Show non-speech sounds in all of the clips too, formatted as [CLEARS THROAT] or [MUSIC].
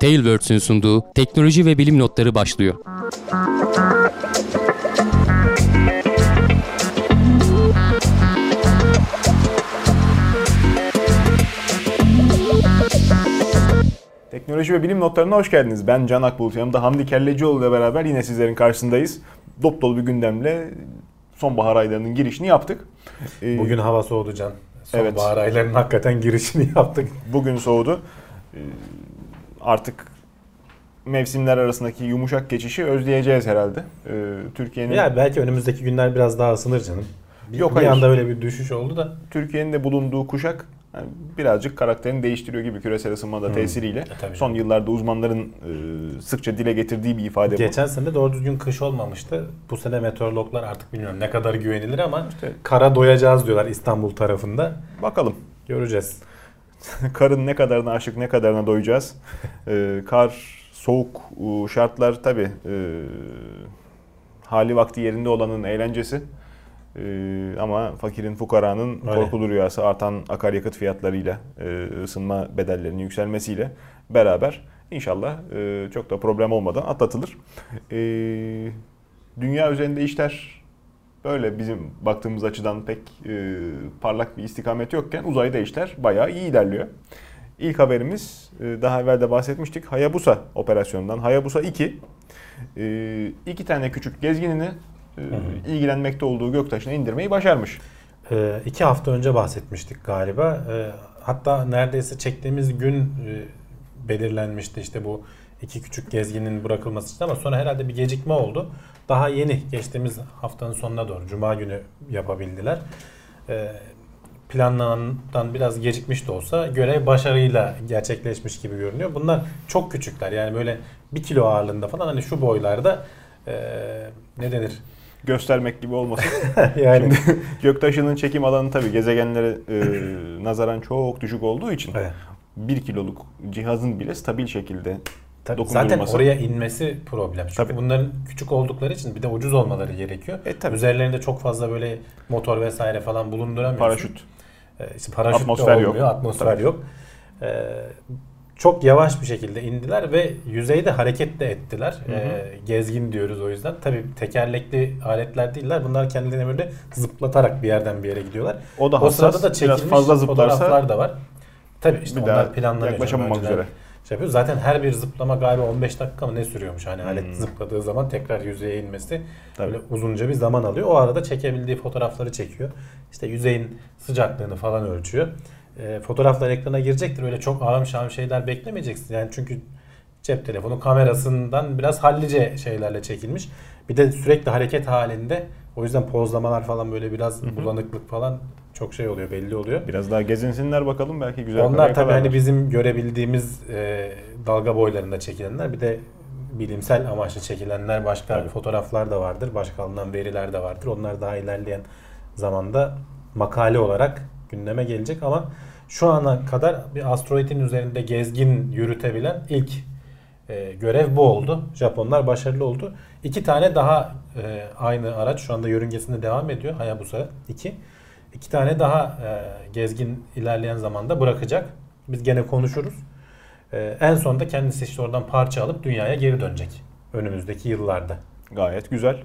Tailwords'ün sunduğu teknoloji ve bilim notları başlıyor. Teknoloji ve bilim notlarına hoş geldiniz. Ben Can Akbulut. Yanımda Hamdi Kellecioğlu ile beraber yine sizlerin karşısındayız. Dop dolu bir gündemle sonbahar aylarının girişini yaptık. Ee, Bugün hava soğudu Can. Sonbahar evet. aylarının hakikaten girişini [LAUGHS] yaptık. Bugün soğudu. Ee, artık mevsimler arasındaki yumuşak geçişi özleyeceğiz herhalde. Ee, Türkiye'nin Ya belki önümüzdeki günler biraz daha ısınır canım. Bir, Yok, bir hayır. anda öyle bir düşüş oldu da. Türkiye'nin de bulunduğu kuşak yani birazcık karakterini değiştiriyor gibi küresel ısınmada hmm. tesiriyle. E, Son yıllarda uzmanların e, sıkça dile getirdiği bir ifade Geçen bu. Geçen sene doğru düzgün kış olmamıştı. Bu sene meteorologlar artık bilmiyorum ne kadar güvenilir ama işte, kara doyacağız diyorlar İstanbul tarafında. Bakalım. Göreceğiz. [LAUGHS] Karın ne kadarına aşık ne kadarına doyacağız. ee, kar, soğuk şartlar tabi e, hali vakti yerinde olanın eğlencesi. Ee, ama fakirin fukaranın Öyle. korkulu rüyası artan akaryakıt fiyatlarıyla e, ısınma bedellerinin yükselmesiyle beraber inşallah e, çok da problem olmadan atlatılır. E, dünya üzerinde işler böyle bizim baktığımız açıdan pek e, parlak bir istikamet yokken uzayda işler bayağı iyi ilerliyor. İlk haberimiz daha evvel de bahsetmiştik Hayabusa operasyonundan. Hayabusa 2 e, iki tane küçük gezginini e, ilgilenmekte olduğu göktaşına indirmeyi başarmış. E, iki hafta önce bahsetmiştik galiba. E, hatta neredeyse çektiğimiz gün e, belirlenmişti işte bu iki küçük gezginin bırakılması için ama sonra herhalde bir gecikme oldu. Daha yeni geçtiğimiz haftanın sonuna doğru Cuma günü yapabildiler. E, planlanandan biraz gecikmiş de olsa görev başarıyla gerçekleşmiş gibi görünüyor. Bunlar çok küçükler yani böyle bir kilo ağırlığında falan hani şu boylarda e, ne denir göstermek gibi olmasın. [LAUGHS] yani Şimdi, [LAUGHS] göktaşının çekim alanı tabii gezegenlere e, [CLEARS THROAT] nazaran çok düşük olduğu için evet. 1 kiloluk cihazın bile stabil şekilde Tabii zaten oraya inmesi problem. Çünkü tabii. bunların küçük oldukları için bir de ucuz olmaları gerekiyor. E, tabii. Üzerlerinde çok fazla böyle motor vesaire falan bulunduramıyorsun. Paraşüt. Ee, işte paraşüt atmosfer olmuyor, yok. atmosfer tabii. yok. Ee, çok yavaş bir şekilde indiler ve yüzeyde hareket de ettiler. Hı hı. E, gezgin diyoruz o yüzden. Tabii tekerlekli aletler değiller. Bunlar kendilerini böyle zıplatarak bir yerden bir yere gidiyorlar. O da hassas, o sırada da çekilmiş fazla zıplarsa fotoğraflar da var. Tabii işte onlar planlanıyor. Yaklaşamamak üzere. Şey yapıyor. Zaten her bir zıplama galiba 15 dakika mı ne sürüyormuş hani alet hmm. zıpladığı zaman tekrar yüzeye inmesi Tabii. böyle uzunca bir zaman alıyor. O arada çekebildiği fotoğrafları çekiyor. İşte yüzeyin sıcaklığını falan ölçüyor e, fotoğraflar ekrana girecektir. Öyle çok ağım şahım şeyler beklemeyeceksin. Yani çünkü cep telefonu kamerasından biraz hallice şeylerle çekilmiş. Bir de sürekli hareket halinde. O yüzden pozlamalar falan böyle biraz Hı-hı. bulanıklık falan çok şey oluyor belli oluyor. Biraz daha gezinsinler bakalım belki güzel. Onlar tabii hani bizim görebildiğimiz e, dalga boylarında çekilenler bir de bilimsel amaçlı çekilenler başka tabii. fotoğraflar da vardır. Başka alınan veriler de vardır. Onlar daha ilerleyen zamanda makale olarak gündeme gelecek ama şu ana kadar bir asteroidin üzerinde gezgin yürütebilen ilk e, görev bu oldu. Japonlar başarılı oldu. İki tane daha e, aynı araç şu anda yörüngesinde devam ediyor. Hayabusa 2. İki tane daha e, gezgin ilerleyen zamanda bırakacak. Biz gene konuşuruz. E, en sonunda kendisi işte oradan parça alıp dünyaya geri dönecek. Önümüzdeki yıllarda. Gayet güzel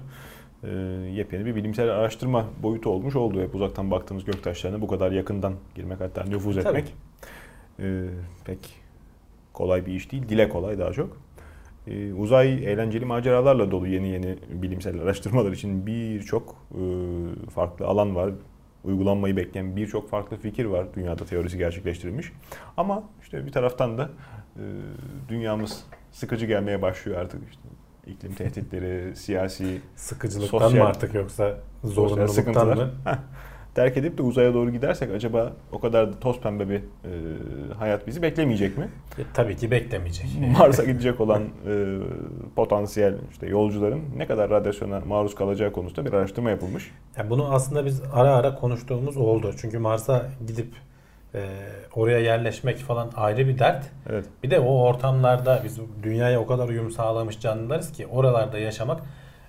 e, yepyeni bir bilimsel araştırma boyutu olmuş oldu. Hep uzaktan baktığımız göktaşlarına bu kadar yakından girmek hatta nüfuz etmek e, pek kolay bir iş değil. Dile kolay daha çok. E, uzay eğlenceli maceralarla dolu yeni yeni bilimsel araştırmalar için birçok e, farklı alan var. Uygulanmayı bekleyen birçok farklı fikir var dünyada teorisi gerçekleştirilmiş. Ama işte bir taraftan da e, dünyamız sıkıcı gelmeye başlıyor artık. işte iklim tehditleri, siyasi, sıkıcılıktan sosyal, mı artık yoksa zorunluluktan mı? terk edip de uzaya doğru gidersek acaba o kadar da toz pembe bir e, hayat bizi beklemeyecek mi? E, tabii ki beklemeyecek. [LAUGHS] Mars'a gidecek olan e, potansiyel işte yolcuların ne kadar radyasyona maruz kalacağı konusunda bir araştırma yapılmış. Yani bunu aslında biz ara ara konuştuğumuz oldu. Çünkü Mars'a gidip e, oraya yerleşmek falan ayrı bir dert. Evet. Bir de o ortamlarda biz dünyaya o kadar uyum sağlamış canlılarız ki oralarda yaşamak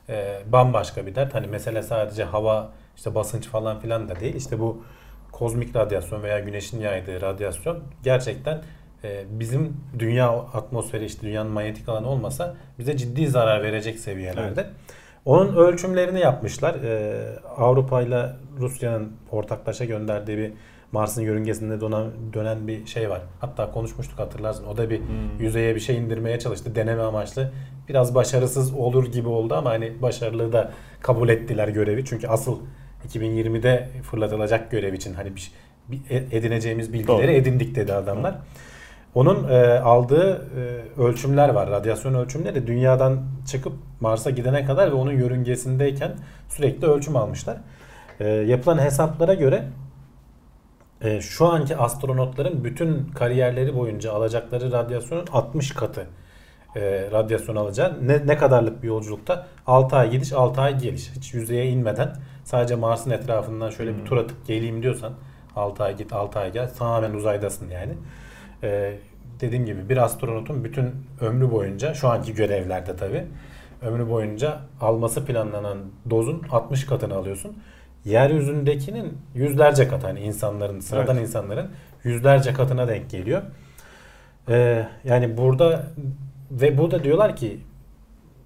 e, bambaşka bir dert. Hani mesele sadece hava işte basınç falan filan da değil. İşte bu kozmik radyasyon veya güneşin yaydığı radyasyon gerçekten e, bizim dünya atmosferi işte dünyanın manyetik alanı olmasa bize ciddi zarar verecek seviyelerde. Onun ölçümlerini yapmışlar. E, Avrupa ile Rusya'nın ortaklaşa gönderdiği bir Mars'ın yörüngesinde dönen, dönen bir şey var. Hatta konuşmuştuk hatırlarsın. O da bir Hmm. yüzeye bir şey indirmeye çalıştı deneme amaçlı. Biraz başarısız olur gibi oldu ama hani başarılı da kabul ettiler görevi. Çünkü asıl 2020'de fırlatılacak görev için hani bir, bir e- edineceğimiz bilgileri Doğru. edindik dedi adamlar. Onun e, aldığı e, ölçümler var. Radyasyon ölçümleri dünyadan çıkıp Mars'a gidene kadar ve onun yörüngesindeyken sürekli ölçüm almışlar. E, yapılan hesaplara göre e, şu anki astronotların bütün kariyerleri boyunca alacakları radyasyonun 60 katı e, radyasyon alacağı. Ne, ne kadarlık bir yolculukta? 6 ay gidiş 6 ay geliş. Hiç yüzeye inmeden sadece Mars'ın etrafından şöyle bir tur atıp geleyim diyorsan 6 ay git 6 ay gel tamamen uzaydasın yani. E, dediğim gibi bir astronotun bütün ömrü boyunca şu anki görevlerde tabi ömrü boyunca alması planlanan dozun 60 katını alıyorsun. Yeryüzündekinin yüzlerce katı hani insanların sıradan Evet. insanların yüzlerce katına denk geliyor. Ee, yani burada ve burada diyorlar ki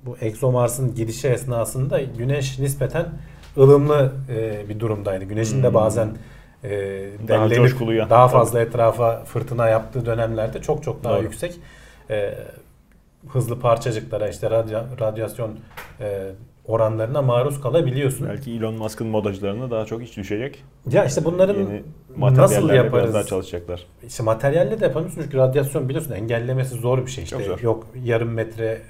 bu ExoMars'ın gidişi esnasında Güneş nispeten ılımlı e, bir durumdaydı. Güneşin de Hmm. bazen e, Daha coşkulu daha Tabii. fazla etrafa fırtına yaptığı dönemlerde çok çok daha Doğru. yüksek e, hızlı parçacıklara işte radya, radyasyon e, oranlarına maruz kalabiliyorsun. Belki Elon Musk'ın modacılarına daha çok iş düşecek. Ya işte bunların Yeni nasıl materyallerle biraz daha yaparız? çalışacaklar. İşte materyalle de yapamıyorsun çünkü radyasyon biliyorsun engellemesi zor bir şey işte. Zor. Yok yarım metre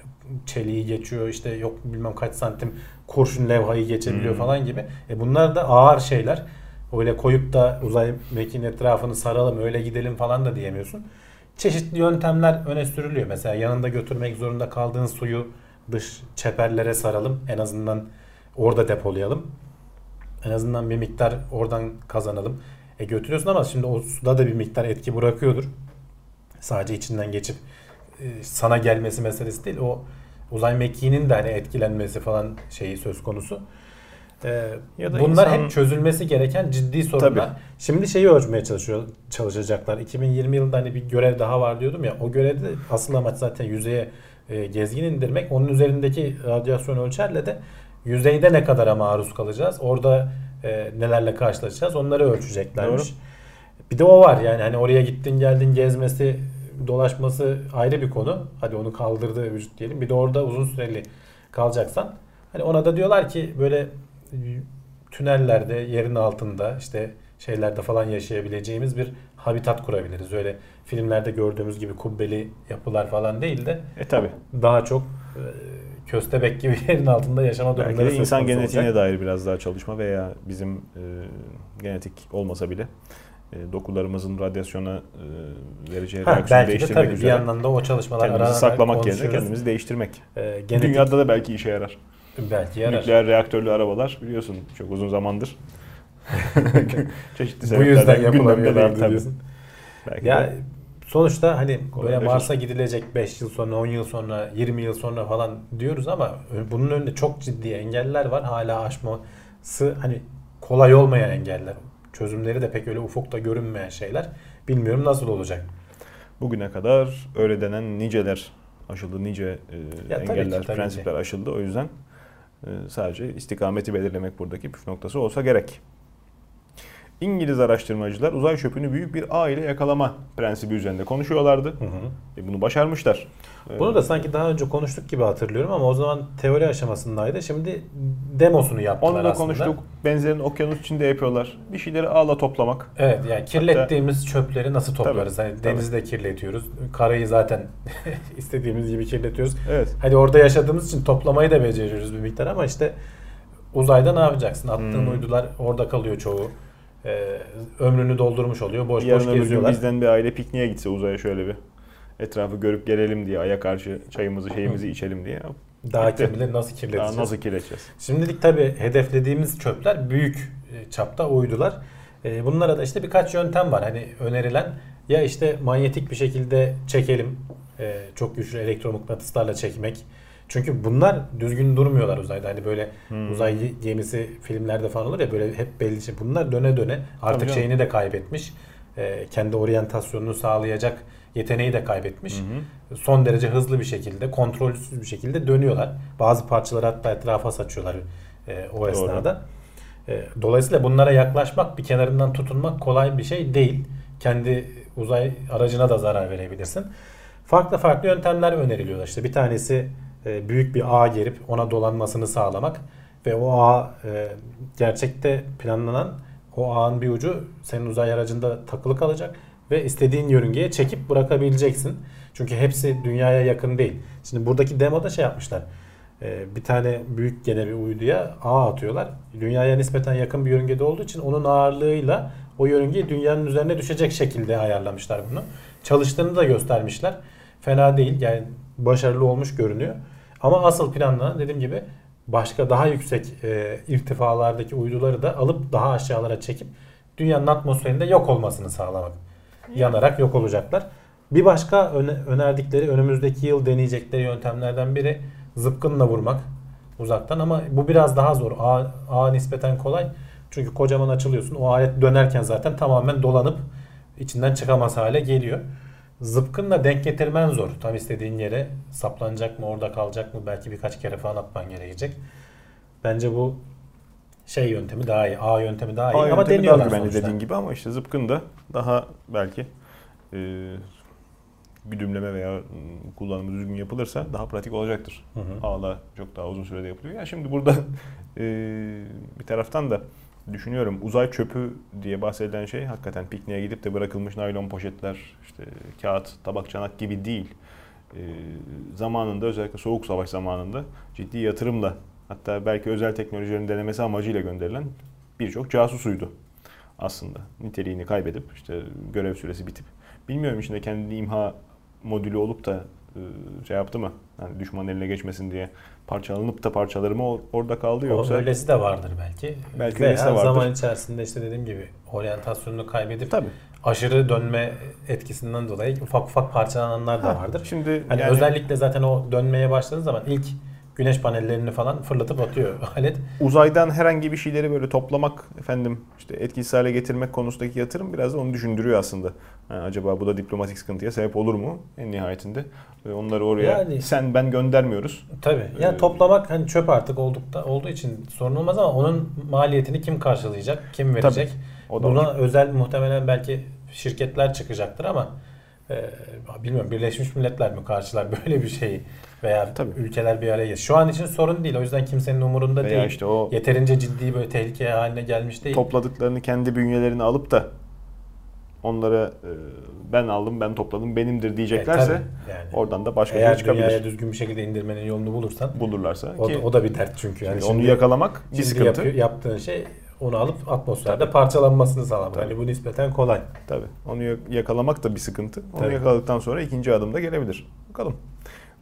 çeliği geçiyor işte yok bilmem kaç santim kurşun levhayı geçebiliyor Hmm. falan gibi. E bunlar da ağır şeyler. Öyle koyup da uzay mekiğinin etrafını saralım öyle gidelim falan da diyemiyorsun. Çeşitli yöntemler öne sürülüyor. Mesela yanında götürmek zorunda kaldığın suyu dış çeperlere saralım. En azından orada depolayalım. En azından bir miktar oradan kazanalım. E götürüyorsun ama şimdi o suda da bir miktar etki bırakıyordur. Sadece içinden geçip e, sana gelmesi meselesi değil. O uzay mekiğinin de hani etkilenmesi falan şeyi söz konusu. E, Ya da bunlar insan- hep çözülmesi gereken ciddi sorunlar. Tabii. Şimdi şeyi ölçmeye çalışıyor çalışacaklar. 2020 yılında hani bir görev daha var diyordum ya. O görevde asıl amaç zaten yüzeye e, gezgin indirmek. Onun üzerindeki radyasyon ölçerle de yüzeyde ne kadara maruz kalacağız? Orada e, nelerle karşılaşacağız? Onları ölçeceklermiş. Doğru. Bir de o var yani hani oraya gittin geldin gezmesi dolaşması ayrı bir konu. Hadi onu kaldırdığı vücut diyelim. Bir de orada uzun süreli kalacaksan hani ona da diyorlar ki böyle tünellerde yerin altında işte şeylerde falan yaşayabileceğimiz bir habitat kurabiliriz. Öyle filmlerde gördüğümüz gibi kubbeli yapılar falan değil de E tabi. daha çok e, köstebek gibi [LAUGHS] yerin altında yaşama Belki durumları de söz insan genetiğine olacak. dair biraz daha çalışma veya bizim e, genetik olmasa bile e, dokularımızın radyasyona e, vereceği Ha, reaksiyonu belki de değiştirmek bir üzere yandan da o çalışmalar kendimizi saklamak yerine kendimizi değiştirmek. E, genetik Dünyada da belki işe yarar. belki yarar. Nükleer reaktörlü arabalar biliyorsun çok uzun zamandır. [LAUGHS] Çeşitli Bu sebeplerden yüzden gündemde yapılamıyorlar diyorsun. Belki Ya de sonuçta hani böyle. Mars'a gidilecek 5 yıl sonra, 10 yıl sonra, 20 yıl sonra falan diyoruz ama bunun önünde çok ciddi engeller var. Hala aşması hani kolay olmayan engeller. Çözümleri de pek öyle ufukta görünmeyen şeyler. Bilmiyorum nasıl olacak. bugüne kadar öyle denen niceler aşıldı, nice e, Ya ki, engeller, tabii prensipler aşıldı. O yüzden e, sadece istikameti belirlemek buradaki püf noktası olsa gerek. İngiliz araştırmacılar uzay çöpünü büyük bir ağ ile yakalama prensibi üzerinde konuşuyorlardı. Hı hı. E, bunu başarmışlar. Bunu da sanki daha önce konuştuk gibi hatırlıyorum ama o zaman teori aşamasındaydı. Şimdi demosunu yaptılar Onu da aslında. konuştuk. Benzerini okyanus içinde yapıyorlar. Bir şeyleri ağla toplamak. Evet yani kirlettiğimiz çöpleri nasıl toplarız? Tabii, hani tabii. denizi de kirletiyoruz. Karayı zaten [LAUGHS] istediğimiz gibi kirletiyoruz. Evet. Hadi orada yaşadığımız için toplamayı da beceriyoruz bir miktar ama işte uzayda ne yapacaksın? Attığın Hmm. uydular orada kalıyor çoğu. Ee, ömrünü doldurmuş oluyor. Boş Yarın boş geziyorlar. bizden bir aile pikniğe gitse uzaya şöyle bir etrafı görüp gelelim diye aya karşı çayımızı şeyimizi içelim diye. Daha kim bilir nasıl kirleteceğiz. Daha nasıl kirleteceğiz? Şimdilik tabii hedeflediğimiz çöpler büyük e, çapta uydular. E, Bunlara da işte birkaç yöntem var. Hani önerilen ya işte manyetik bir şekilde çekelim. e, Çok güçlü elektromıknatıslarla çekmek. Çünkü bunlar düzgün durmuyorlar uzayda. Hani böyle uzay gemisi filmlerde falan olur ya böyle hep belli şey. Bunlar döne döne artık Tabii şeyini de kaybetmiş. Ee, kendi oryantasyonunu sağlayacak yeteneği de kaybetmiş. Son derece hızlı bir şekilde, kontrolsüz bir şekilde dönüyorlar. Bazı parçaları hatta etrafa saçıyorlar e, o esnada. E, Dolayısıyla bunlara yaklaşmak, bir kenarından tutunmak kolay bir şey değil. Kendi uzay aracına da zarar verebilirsin. Farklı farklı yöntemler öneriliyor. İşte bir tanesi e, büyük bir ağ gerip ona dolanmasını sağlamak ve o ağ e, gerçekte planlanan o ağın bir ucu senin uzay aracında takılı kalacak ve istediğin yörüngeye çekip bırakabileceksin. Çünkü hepsi dünyaya yakın değil. Şimdi buradaki demoda şey yapmışlar. Ee, bir tane büyük gene bir uyduya ağ atıyorlar. Dünyaya nispeten yakın bir yörüngede olduğu için onun ağırlığıyla o yörüngeyi dünyanın üzerine düşecek şekilde ayarlamışlar bunu. Çalıştığını da göstermişler. Fena değil. Yani başarılı olmuş görünüyor. Ama asıl planlanan dediğim gibi başka daha yüksek e, irtifalardaki uyduları da alıp daha aşağılara çekip dünyanın atmosferinde yok olmasını sağlamak. Yanarak yok olacaklar. Bir başka öne- önerdikleri önümüzdeki yıl deneyecekleri yöntemlerden biri zıpkınla vurmak uzaktan ama bu biraz daha zor. Ağ, ağ nispeten kolay. Çünkü kocaman açılıyorsun. O alet dönerken zaten tamamen dolanıp içinden çıkamaz hale geliyor. Zıpkınla denk getirmen zor. Tam istediğin yere saplanacak mı, orada kalacak mı belki birkaç kere falan atman gerekecek. Bence bu şey yöntemi daha iyi. A yöntemi daha iyi A ama daha deniyorlar güvenli sonuçta. dediğin gibi ama işte zıpkın da daha belki e, güdümleme veya mm, kullanımı düzgün yapılırsa daha pratik olacaktır. Hı hı. Ağla çok daha uzun sürede yapılıyor. Ya şimdi burada [LAUGHS] e, bir taraftan da düşünüyorum uzay çöpü diye bahsedilen şey hakikaten pikniğe gidip de bırakılmış naylon poşetler, işte kağıt, tabak, çanak gibi değil. E, zamanında özellikle soğuk savaş zamanında ciddi yatırımla hatta belki özel teknolojilerin denemesi amacıyla gönderilen birçok casusuydu aslında. Niteliğini kaybedip işte görev süresi bitip bilmiyorum içinde kendi imha modülü olup da e, şey yaptı mı? Yani düşman eline geçmesin diye parçalanıp da parçaları mı or- orada kaldı O yoksa öylesi de vardır belki. Belki Veya öylesi de vardır. zaman içerisinde işte dediğim gibi oryantasyonunu kaybedip tabii. aşırı dönme etkisinden dolayı ufak ufak parçalananlar da Ha, vardır. Şimdi Hani yani özellikle zaten o dönmeye başladığı zaman ilk güneş panellerini falan fırlatıp atıyor [LAUGHS] alet. uzaydan herhangi bir şeyleri böyle toplamak efendim işte etkisiz hale getirmek konusundaki yatırım biraz da onu düşündürüyor aslında. Ha, acaba bu da diplomatik sıkıntıya sebep olur mu en nihayetinde? Onları oraya Yani- sen ben göndermiyoruz. Tabii. Yani Ee, toplamak hani çöp artık oldukta olduğu için sorun olmaz ama onun maliyetini kim karşılayacak? Kim verecek? O da Buna var. özel muhtemelen belki şirketler çıkacaktır ama e, bilmiyorum Birleşmiş Milletler mi karşılar böyle bir şeyi veya Tabii. ülkeler bir araya gelir. Şu an için sorun değil. O yüzden kimsenin umurunda Veya değil. işte o Yeterince ciddi böyle tehlike haline gelmiş değil. topladıklarını kendi bünyelerine alıp da onlara e, ben aldım, ben topladım, benimdir E, diyeceklerse tabii. yani. oradan da başka Eğer şey çıkabilir. dünyaya düzgün bir şekilde indirmenin yolunu bulursan Bulurlarsa o, ki da, o da bir dert çünkü. Yani şimdi onu yakalamak bir sıkıntı. yapıyor- yaptığın şey onu alıp atmosferde Tabii. parçalanmasını sağlamak. Tabii. Hani bu nispeten kolay. Tabii. Onu yak- yakalamak da bir sıkıntı. Onu Tabii. yakaladıktan sonra ikinci adımda gelebilir. Bakalım.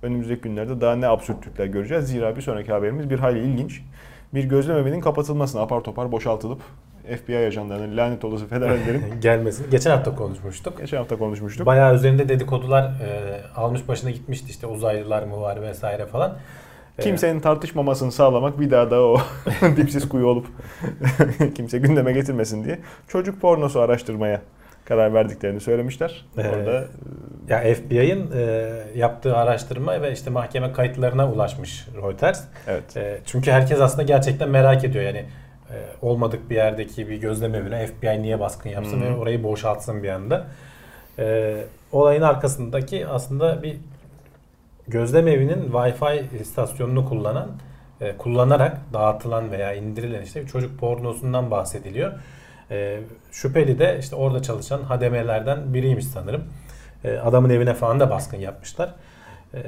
Önümüzdeki günlerde daha ne absürtlükler göreceğiz. Zira bir sonraki haberimiz bir hayli ilginç. Bir gözlemevinin kapatılmasına apar topar boşaltılıp FBI ajanlarının lanet olası federallerin [LAUGHS] Gelmesin. Geçen hafta konuşmuştuk. geçen hafta konuşmuştuk. Bayağı üzerinde dedikodular e, almış başına gitmişti işte uzaylılar mı var vesaire falan. Kimsenin tartışmamasını sağlamak bir daha da o [LAUGHS] dipsiz kuyu olup [LAUGHS] kimse gündeme getirmesin diye çocuk pornosu araştırmaya karar verdiklerini söylemişler. Ee, Orada ya FBI'ın e, yaptığı araştırma ve işte mahkeme kayıtlarına ulaşmış Reuters. evet. E, çünkü herkes aslında gerçekten merak ediyor yani e, olmadık bir yerdeki bir gözlem evine FBI niye baskın yapsın Hı. ve orayı boşaltsın bir anda. E, olayın arkasındaki aslında bir gözlem evinin Wi-Fi istasyonunu kullanan e, kullanarak dağıtılan veya indirilen işte çocuk pornosundan bahsediliyor. E, şüpheli de işte orada çalışan hademelerden biriymiş sanırım. E, adamın evine falan da baskın yapmışlar. E,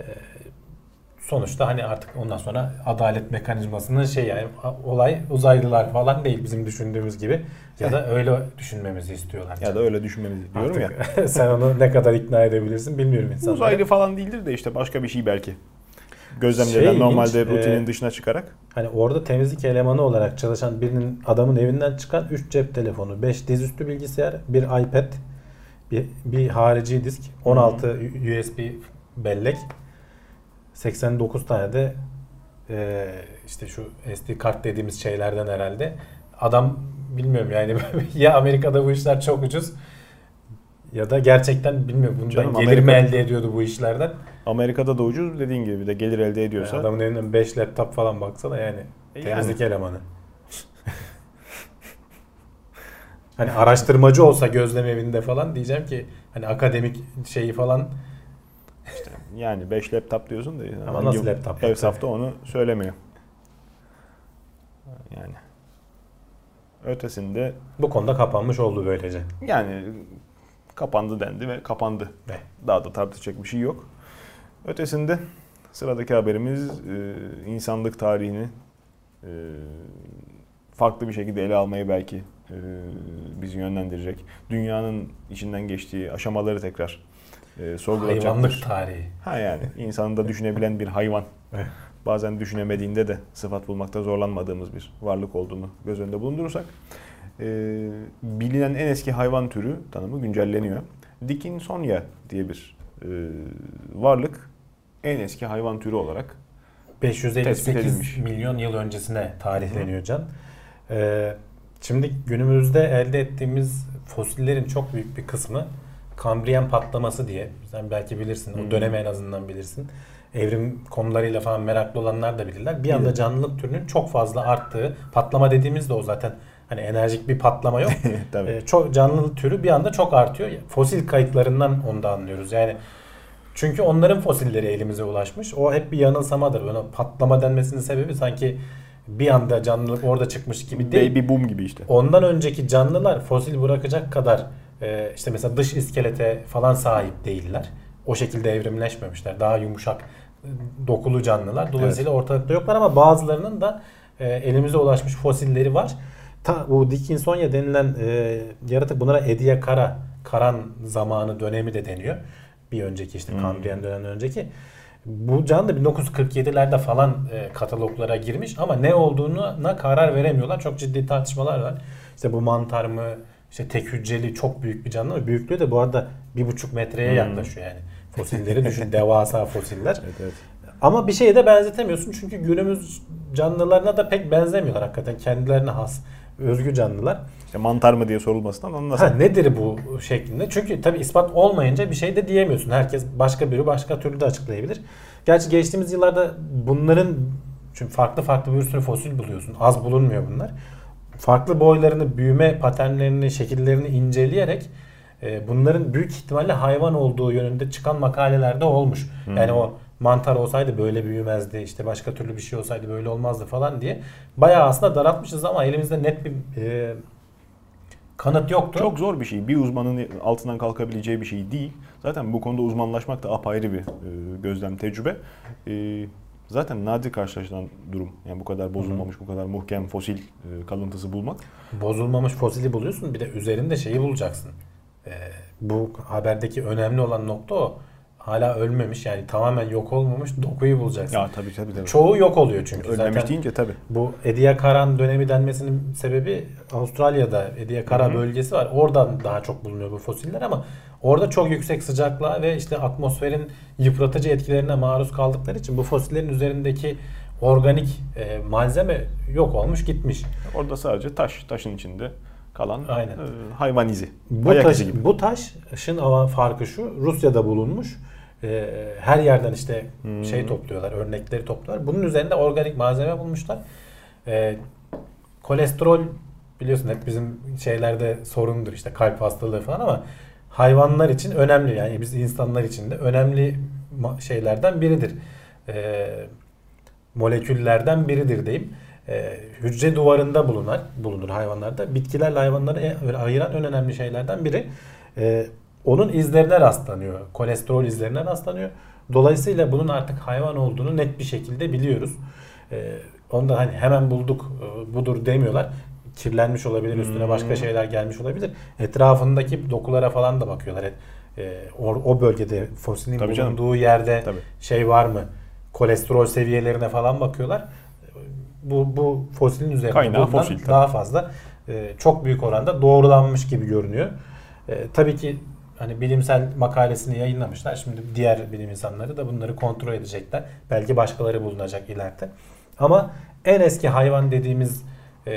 sonuçta hani artık ondan sonra adalet mekanizmasının şey yani olay uzaylılar falan değil bizim düşündüğümüz gibi ya da öyle düşünmemizi istiyorlar. Ya da öyle düşünmemizi diyorum ya. Artık [LAUGHS] sen onu ne kadar ikna edebilirsin bilmiyorum insanlara. Uzaylı falan değildir de işte başka bir şey belki. Gözlemlenen Şey ilginç, normalde rutinin e, dışına çıkarak. Hani orada temizlik elemanı olarak çalışan birinin adamın evinden çıkan 3 cep telefonu, 5 dizüstü bilgisayar, bir iPad, bir, bir harici disk, 16 USB bellek, 89 tane de e, işte şu SD kart dediğimiz şeylerden herhalde. Adam bilmiyorum yani [LAUGHS] ya Amerika'da bu işler çok ucuz ya da gerçekten bilmiyorum bundan Canım, gelir mi Amerika- elde ediyordu bu işlerden. Amerika'da da ucuz dediğin gibi bir de gelir elde ediyorsa. Adamın elinden 5 laptop falan baksana yani. E Temizlik elemanı. [LAUGHS] hani araştırmacı olsa gözlem evinde falan diyeceğim ki hani akademik şeyi falan Yani 5 laptop diyorsun da Ama hangi nasıl laptop? Ev safta onu söylemiyor. Yani ötesinde bu konuda kapanmış oldu böylece. yani kapandı dendi ve kapandı. Ve Daha da tartışacak bir şey yok. Ötesinde sıradaki haberimiz e, insanlık tarihini e, farklı bir şekilde ele almayı belki e, bizi yönlendirecek. Dünyanın içinden geçtiği aşamaları tekrar e, sorgulatacaktır. hayvanlık tarihi. Ha yani insanın da düşünebilen bir hayvan. Bazen düşünemediğinde de sıfat bulmakta zorlanmadığımız bir varlık olduğunu göz önünde bulundurursak e, bilinen en eski hayvan türü tanımı güncelleniyor. Dickinsonia diye bir e, varlık en eski hayvan türü olarak Tespit 558 edilmiş. milyon yıl öncesine tarihleniyor Can. Ee, şimdi günümüzde elde ettiğimiz fosillerin çok büyük bir kısmı Kambriyen patlaması diye. Sen belki bilirsin. Hmm. O dönemi en azından bilirsin. Evrim konularıyla falan meraklı olanlar da bilirler. Bir anda canlılık türünün çok fazla arttığı, patlama dediğimiz de o zaten. Hani enerjik bir patlama yok. [LAUGHS] tabii. Ee, çok canlılık türü bir anda çok artıyor. Fosil kayıtlarından onu da anlıyoruz. Yani çünkü onların fosilleri elimize ulaşmış. O hep bir yanılsamadır. Ona patlama denmesinin sebebi sanki bir anda canlılık orada çıkmış gibi değil. Baby boom gibi işte. Ondan önceki canlılar fosil bırakacak kadar e, işte mesela dış iskelete falan sahip değiller. O şekilde evrimleşmemişler. Daha yumuşak e, dokulu canlılar. Dolayısıyla ortalıkta yoklar ama bazılarının da e, elimize ulaşmış fosilleri var. Ta, bu Dickinsonia denilen e, yaratık bunlara Ediacara, Karan zamanı dönemi de deniyor. Bir önceki işte Hmm. Kambriyen döneminden önceki. Bu canlı da 1947'lerde falan e, kataloglara girmiş ama ne olduğuna karar veremiyorlar. Çok ciddi tartışmalar var. İşte bu mantar mı, işte tek hücreli çok büyük bir canlı mı? Büyüklüğü de bu arada bir buçuk metreye Hmm. yaklaşıyor yani. Fosilleri düşün [LAUGHS] devasa fosiller. Evet, evet. Ama bir şeye de benzetemiyorsun çünkü günümüz canlılarına da pek benzemiyorlar hakikaten. Kendilerine has, özgü canlılar. İşte mantar mı diye sorulmasından anlasın. Ha, nedir bu şeklinde? Çünkü tabi ispat olmayınca bir şey de diyemiyorsun. Herkes başka biri başka türlü de açıklayabilir. Gerçi geçtiğimiz yıllarda bunların çünkü farklı farklı bir sürü fosil buluyorsun. Az bulunmuyor bunlar. Farklı boylarını, büyüme paternlerini, şekillerini inceleyerek e, bunların büyük ihtimalle hayvan olduğu yönünde çıkan makaleler de olmuş. Hmm. Yani o mantar olsaydı böyle büyümezdi, işte başka türlü bir şey olsaydı böyle olmazdı falan diye. Bayağı aslında daraltmışız ama elimizde net bir e, kanıt yoktu. Çok zor bir şey. Bir uzmanın altından kalkabileceği bir şey değil. Zaten bu konuda uzmanlaşmak da apayrı bir e, gözlem, tecrübe. E, zaten nadir karşılaşılan durum. Yani bu kadar bozulmamış, bu kadar muhkem fosil e, kalıntısı bulmak. bozulmamış fosili buluyorsun bir de üzerinde şeyi bulacaksın. Ee, bu haberdeki önemli olan nokta o. Hala ölmemiş yani tamamen yok olmamış dokuyu bulacaksın. Ya tabii tabii. tabii. Çoğu yok oluyor çünkü. Ölmemiş Zaten deyince tabii. bu Ediacaran dönemi denmesinin sebebi Avustralya'da Ediacara bölgesi var. Oradan daha çok bulunuyor bu fosiller ama orada çok yüksek sıcaklığa ve işte atmosferin yıpratıcı etkilerine maruz kaldıkları için bu fosillerin üzerindeki organik e, malzeme yok olmuş gitmiş. Orada sadece taş, taşın içinde kalan Aynen. e, hayvan izi. Bu Ayak taş, izi gibi. bu taşın ama farkı şu. Rusya'da bulunmuş. Ee, her yerden işte Hmm. şey topluyorlar, örnekleri topluyorlar. Bunun üzerinde organik malzeme bulmuşlar. Ee, kolesterol biliyorsun hep bizim şeylerde sorundur işte kalp hastalığı falan ama hayvanlar için önemli yani biz insanlar için de önemli şeylerden biridir. Ee, moleküllerden biridir diyeyim. Ee, hücre duvarında bulunan bulunur hayvanlarda. Bitkilerle hayvanları en- ayıran en önemli şeylerden biri. Ee, onun izlerine rastlanıyor. Kolesterol izlerine rastlanıyor. Dolayısıyla bunun artık hayvan olduğunu net bir şekilde biliyoruz. Ee, onu da hani hemen bulduk e, budur demiyorlar. Kirlenmiş olabilir, üstüne başka Hmm. şeyler gelmiş olabilir. Etrafındaki dokulara falan da bakıyorlar. E, o, o bölgede fosilin Tabii canım. bulunduğu yerde Tabii. şey var mı? Kolesterol seviyelerine falan bakıyorlar. Bu bu fosilin üzerinde Kaynağı fosil tabii. daha fazla e, çok büyük oranda doğrulanmış gibi görünüyor. E, tabii ki hani bilimsel makalesini yayınlamışlar. Şimdi diğer bilim insanları da bunları kontrol edecekler. Belki başkaları bulunacak ileride. Ama en eski hayvan dediğimiz e,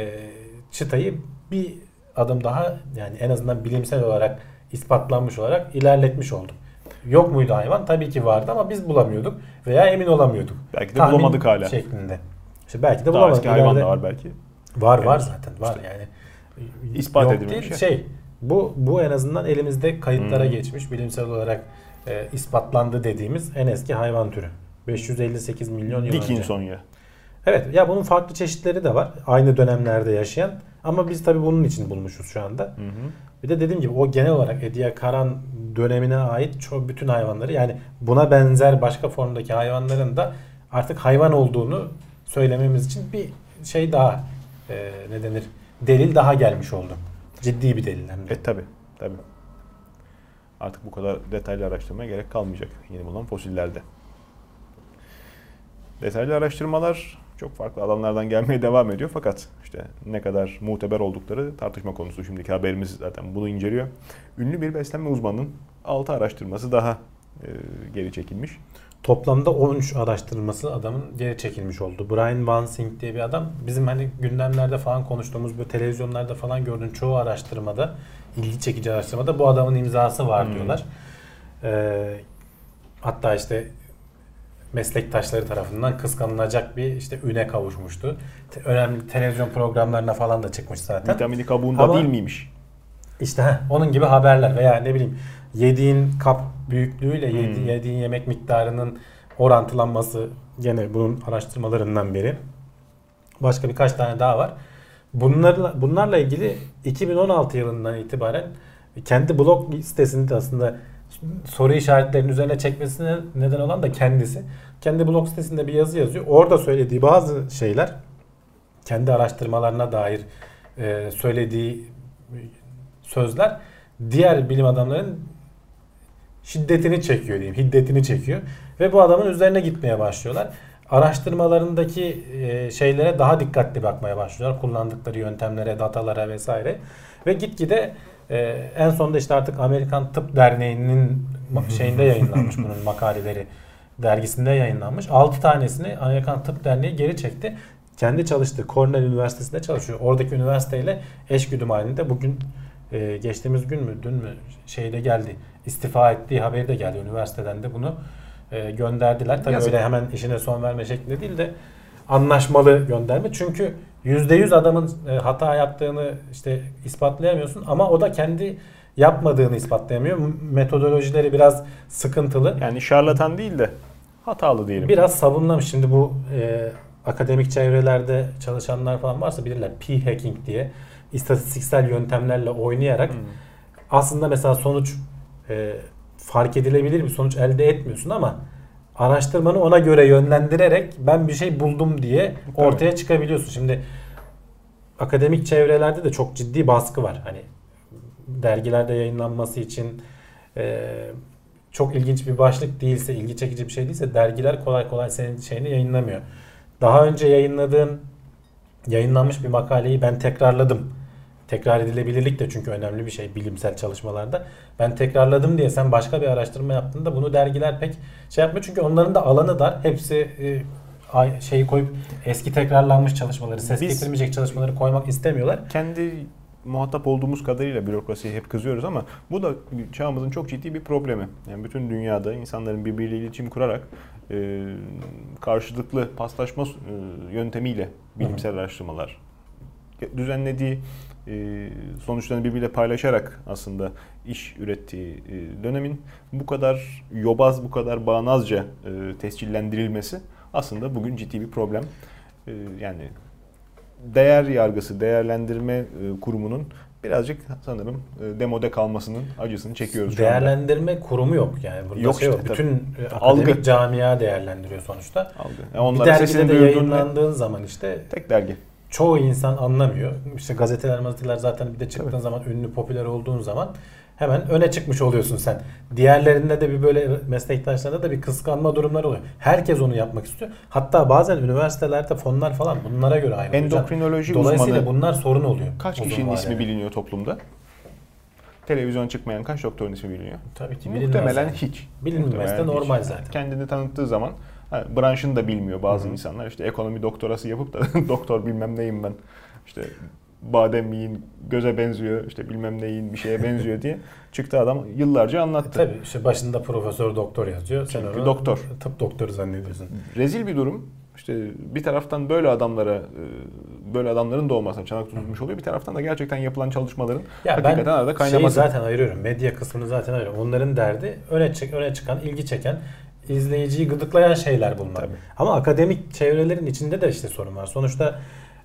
çıtayı bir adım daha yani en azından bilimsel olarak ispatlanmış olarak ilerletmiş olduk. Yok muydu hayvan? Tabii ki vardı ama biz bulamıyorduk veya emin olamıyorduk. Belki de Tahmin bulamadık hala. Şeklinde. İşte belki de Daha bulamadık. eski hayvan da İleride- var belki. Var var zaten var yani. İspat Yok edilmemiş değil. Şey bu bu en azından elimizde kayıtlara Hmm. geçmiş bilimsel olarak e, ispatlandı dediğimiz en eski hayvan türü. 558 milyon yıl önce. Dickinson ya. Evet ya bunun farklı çeşitleri de var. Aynı dönemlerde yaşayan. Ama biz tabii bunun için bulmuşuz şu anda. Hı hı. Bir de dediğim gibi o genel olarak Ediacaran dönemine ait çoğu bütün hayvanları yani buna benzer başka formdaki hayvanların da artık hayvan olduğunu söylememiz için bir şey daha e, ne denir delil daha gelmiş oldu. Ciddi bir delil hem de. E tabi tabi. Artık bu kadar detaylı araştırmaya gerek kalmayacak yeni bulunan fosillerde. Detaylı araştırmalar çok farklı alanlardan gelmeye devam ediyor fakat işte ne kadar muteber oldukları tartışma konusu. Şimdiki haberimiz zaten bunu inceliyor. Ünlü bir beslenme uzmanının 6 araştırması daha e, geri çekilmiş. Toplamda 13 araştırması adamın geri çekilmiş oldu. Brian Van Sink diye bir adam bizim hani gündemlerde falan konuştuğumuz böyle televizyonlarda falan gördüğün çoğu araştırmada ilgi çekici araştırmada bu adamın imzası var Hmm. diyorlar. Ee, hatta işte meslektaşları tarafından kıskanılacak bir işte üne kavuşmuştu. Te- önemli televizyon programlarına falan da çıkmış zaten. Vitamini kabuğunda Ama- değil miymiş? İşte heh, onun gibi haberler veya ne bileyim yediğin kap büyüklüğüyle yedi- Hmm. yediğin yemek miktarının orantılanması gene bunun araştırmalarından biri. Başka birkaç tane daha var. Bunlarla bunlarla ilgili 2016 yılından itibaren kendi blog sitesinde aslında soru işaretlerinin üzerine çekmesine neden olan da kendisi. Kendi blog sitesinde bir yazı yazıyor. Orada söylediği bazı şeyler kendi araştırmalarına dair e, söylediği sözler diğer bilim adamlarının şiddetini çekiyor diyeyim, hiddetini çekiyor ve bu adamın üzerine gitmeye başlıyorlar. Araştırmalarındaki e, şeylere daha dikkatli bakmaya başlıyorlar. Kullandıkları yöntemlere, datalara vesaire. Ve gitgide e, en sonunda işte artık Amerikan Tıp Derneği'nin [LAUGHS] şeyinde yayınlanmış bunun makaleleri dergisinde yayınlanmış. 6 tanesini Amerikan Tıp Derneği geri çekti. Kendi çalıştığı Cornell Üniversitesi'nde çalışıyor. Oradaki üniversiteyle eşgüdüm halinde bugün e, geçtiğimiz gün mü dün mü şeyde geldi. İstifa ettiği haberi de geldi. Üniversiteden de bunu e, gönderdiler. Tabii Yazık. öyle hemen işine son verme şeklinde değil de anlaşmalı gönderme. Çünkü %100 adamın e, hata yaptığını işte ispatlayamıyorsun ama o da kendi yapmadığını ispatlayamıyor. Metodolojileri biraz sıkıntılı. Yani şarlatan değil de hatalı diyelim. Biraz savunlamış. Şimdi bu e, akademik çevrelerde çalışanlar falan varsa bilirler. P-hacking diye istatistiksel yöntemlerle oynayarak Hmm. aslında mesela sonuç e, fark edilebilir bir sonuç elde etmiyorsun ama araştırmanı ona göre yönlendirerek ben bir şey buldum diye Tabii. ortaya çıkabiliyorsun. Şimdi akademik çevrelerde de çok ciddi baskı var. Hani dergilerde yayınlanması için e, çok ilginç bir başlık değilse, ilgi çekici bir şey değilse dergiler kolay kolay senin şeyini yayınlamıyor. Daha önce yayınladığın yayınlanmış bir makaleyi ben tekrarladım. Tekrar edilebilirlik de çünkü önemli bir şey bilimsel çalışmalarda. Ben tekrarladım diye sen başka bir araştırma yaptığında bunu dergiler pek şey yapmıyor. Çünkü onların da alanı dar. Hepsi e, şeyi koyup eski tekrarlanmış çalışmaları, ses Biz- getirmeyecek çalışmaları koymak istemiyorlar. kendi muhatap olduğumuz kadarıyla bürokrasiye hep kızıyoruz ama bu da çağımızın çok ciddi bir problemi. Yani bütün dünyada insanların birbiriyle iletişim kurarak e, karşılıklı paslaşma e, yöntemiyle bilimsel araştırmalar düzenlediği sonuçlarını birbiriyle paylaşarak aslında iş ürettiği e, dönemin bu kadar yobaz, bu kadar bağnazca e, tescillendirilmesi aslında bugün ciddi bir problem. E, yani değer yargısı, değerlendirme e, kurumunun birazcık sanırım demode kalmasının acısını çekiyoruz şu anda. Değerlendirme kurumu yok yani. Burada Yok şey işte, yok. tabii. Bütün e, akademik Algı. camia değerlendiriyor sonuçta. Algı. Yani bir dergide de yayınlandığın zaman işte tek dergi. Çoğu insan anlamıyor. İşte gazeteler gazeteler zaten bir de çıktığın zaman ünlü popüler olduğun zaman hemen öne çıkmış oluyorsun sen. Diğerlerinde de bir böyle meslektaşlarında da bir kıskanma durumları oluyor. Herkes onu yapmak istiyor. Hatta bazen üniversitelerde fonlar falan bunlara göre ayrılıyor. Endokrinoloji Dolayısıyla uzmanı bunlar sorun oluyor. kaç kişinin ismi biliniyor toplumda? Televizyona çıkmayan kaç doktorun ismi biliniyor? Tabii ki bilinmez. Muhtemelen yani. hiç. Bilinmemesi de Muhtemelen hiç. normal zaten. Kendini tanıttığı zaman ha, branşını da bilmiyor bazı Hı hı. insanlar. İşte ekonomi doktorası yapıp da [LAUGHS] doktor bilmem neyim ben. İşte badem yiyin, göze benziyor, işte bilmem ne yiyin, bir şeye benziyor diye çıktı adam yıllarca anlattı. Tabii işte başında profesör doktor yazıyor. Sen Çünkü onu doktor. tıp doktoru zannediyorsun. Rezil bir durum. İşte bir taraftan böyle adamlara, e, böyle adamların da olmasına çanak tutulmuş oluyor. Bir taraftan da gerçekten yapılan çalışmaların Ya hakikaten arada ben şeyi kaynaması. zaten ayırıyorum. Medya kısmını zaten ayırıyorum. Onların derdi öne çık öne çıkan, ilgi çeken, izleyiciyi gıdıklayan şeyler bulmak. Tabii. Ama akademik çevrelerin içinde de işte sorun var. Sonuçta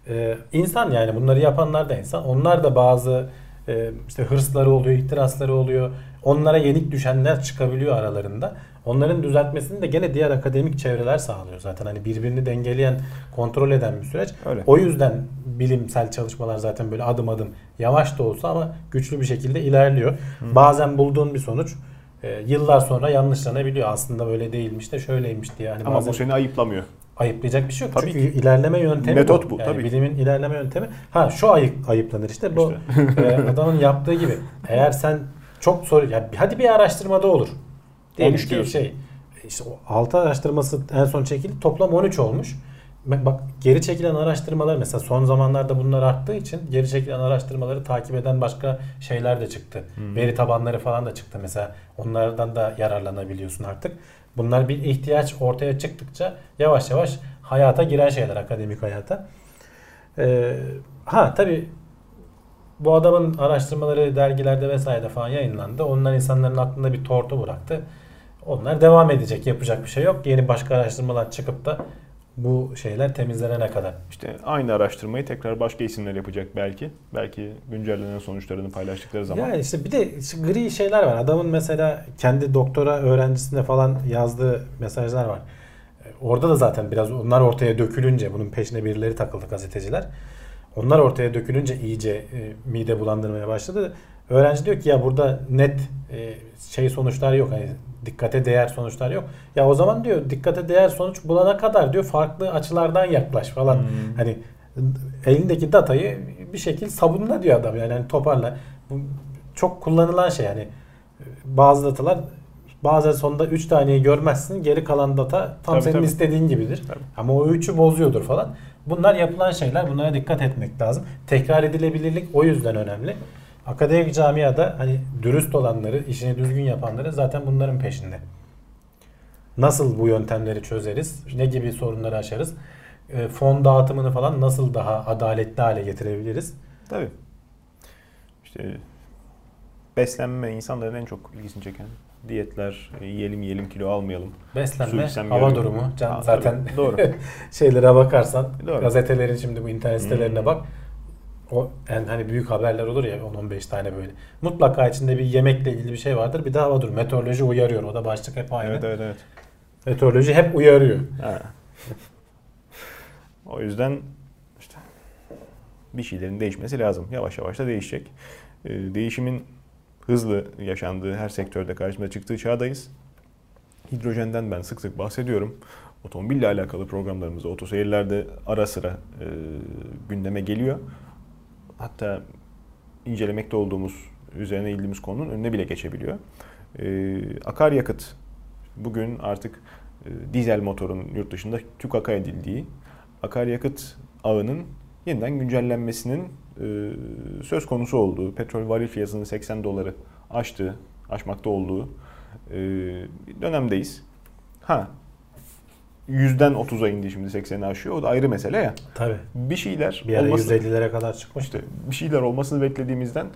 e, insan yani bunları yapanlar da insan. Onlar da bazı e, işte hırsları oluyor, ihtirasları oluyor. Onlara yenik düşenler çıkabiliyor aralarında. Onların düzeltmesini de gene diğer akademik çevreler sağlıyor zaten. Hani birbirini dengeleyen, kontrol eden bir süreç. Öyle. O yüzden bilimsel çalışmalar zaten böyle adım adım yavaş da olsa ama güçlü bir şekilde ilerliyor. Bazen bulduğun bir sonuç e, yıllar sonra yanlışlanabiliyor. Aslında böyle değilmiş de şöyleymiş diye. Hani Ama bu seni ayıplamıyor. ayıplayacak bir şey yok. Tabii Çünkü ilerleme yöntemi Metot bu, Yani tabii ki. bilimin ilerleme yöntemi. Ha şu ayıp ayıplanır işte bu e, adamın yaptığı gibi. Eğer sen çok soru ya hadi bir araştırmada olur. Diyelim 13 ki diyorsun. şey işte o 6 araştırması en son çekildi. Toplam 13 olmuş. Bak geri çekilen araştırmalar mesela son zamanlarda bunlar arttığı için geri çekilen araştırmaları takip eden başka şeyler de çıktı. Veri tabanları falan da çıktı mesela. Onlardan da yararlanabiliyorsun artık. Bunlar bir ihtiyaç ortaya çıktıkça yavaş yavaş hayata giren şeyler akademik hayata. Ee, ha tabii bu adamın araştırmaları dergilerde vesairede falan yayınlandı. Onlar insanların aklında bir tortu bıraktı. Onlar devam edecek. Yapacak bir şey yok. Yeni başka araştırmalar çıkıp da bu şeyler temizlenene kadar. İşte aynı araştırmayı tekrar başka isimler yapacak belki. Belki güncellenen sonuçlarını paylaştıkları zaman. Yani işte bir de gri şeyler var. Adamın mesela kendi doktora öğrencisine falan yazdığı mesajlar var. Orada da zaten biraz onlar ortaya dökülünce bunun peşine birileri takıldı gazeteciler. Onlar ortaya dökülünce iyice e, mide bulandırmaya başladı. Öğrenci diyor ki ya burada net e, şey sonuçlar yok. Hani dikkate değer sonuçlar yok. Ya o zaman diyor dikkate değer sonuç bulana kadar diyor farklı açılardan yaklaş falan. Hmm. Hani elindeki datayı bir şekilde sabunla diyor adam yani hani toparla. Bu çok kullanılan şey yani bazı datalar bazen sonunda 3 taneyi görmezsin geri kalan data tam Tabii, senin tabii. istediğin gibidir. Tabii. Ama o 3'ü bozuyordur falan. Bunlar yapılan şeyler bunlara dikkat etmek lazım. Tekrar edilebilirlik o yüzden önemli. Akademik camiada hani dürüst olanları, işini düzgün yapanları zaten bunların peşinde. Nasıl bu yöntemleri çözeriz? Ne gibi sorunları aşarız? E, fon dağıtımını falan nasıl daha adaletli hale getirebiliriz? Tabii. İşte beslenme insanların en çok ilgisini çeken diyetler, e, yiyelim yiyelim kilo almayalım. Beslenme, içsem hava durumu. Can, Ha, zaten doğru. [LAUGHS] şeylere bakarsan, Doğru. gazetelerin şimdi bu internet sitelerine Hmm. bak. O en hani büyük haberler olur ya 10-15 tane böyle. Mutlaka içinde bir yemekle ilgili bir şey vardır. Bir de hava durumu. Meteoroloji uyarıyor. O da başlık hep aynı. Evet evet evet. Meteoroloji hep uyarıyor. Ha. o yüzden işte bir şeylerin değişmesi lazım. Yavaş yavaş da değişecek. Ee, değişimin hızlı yaşandığı her sektörde karşımıza çıktığı çağdayız. Hidrojenden ben sık sık bahsediyorum. Otomobille alakalı programlarımızda, otoseyirlerde ara sıra e, gündeme geliyor. Hatta incelemekte olduğumuz, üzerine eğildiğimiz konunun önüne bile geçebiliyor. E, akaryakıt bugün artık e, dizel motorun yurt dışında TÜKAK'a edildiği akaryakıt ağının yeniden güncellenmesinin e, söz konusu olduğu, petrol varil fiyatının 80 doları aştığı, aşmakta olduğu e, dönemdeyiz. Ha, yüzden 30'a indi şimdi 80'i aşıyor. O da ayrı mesele ya. Tabii. Bir şeyler Bir ara olması, 150'lere kadar çıkmıştı. işte bir şeyler olmasını beklediğimizden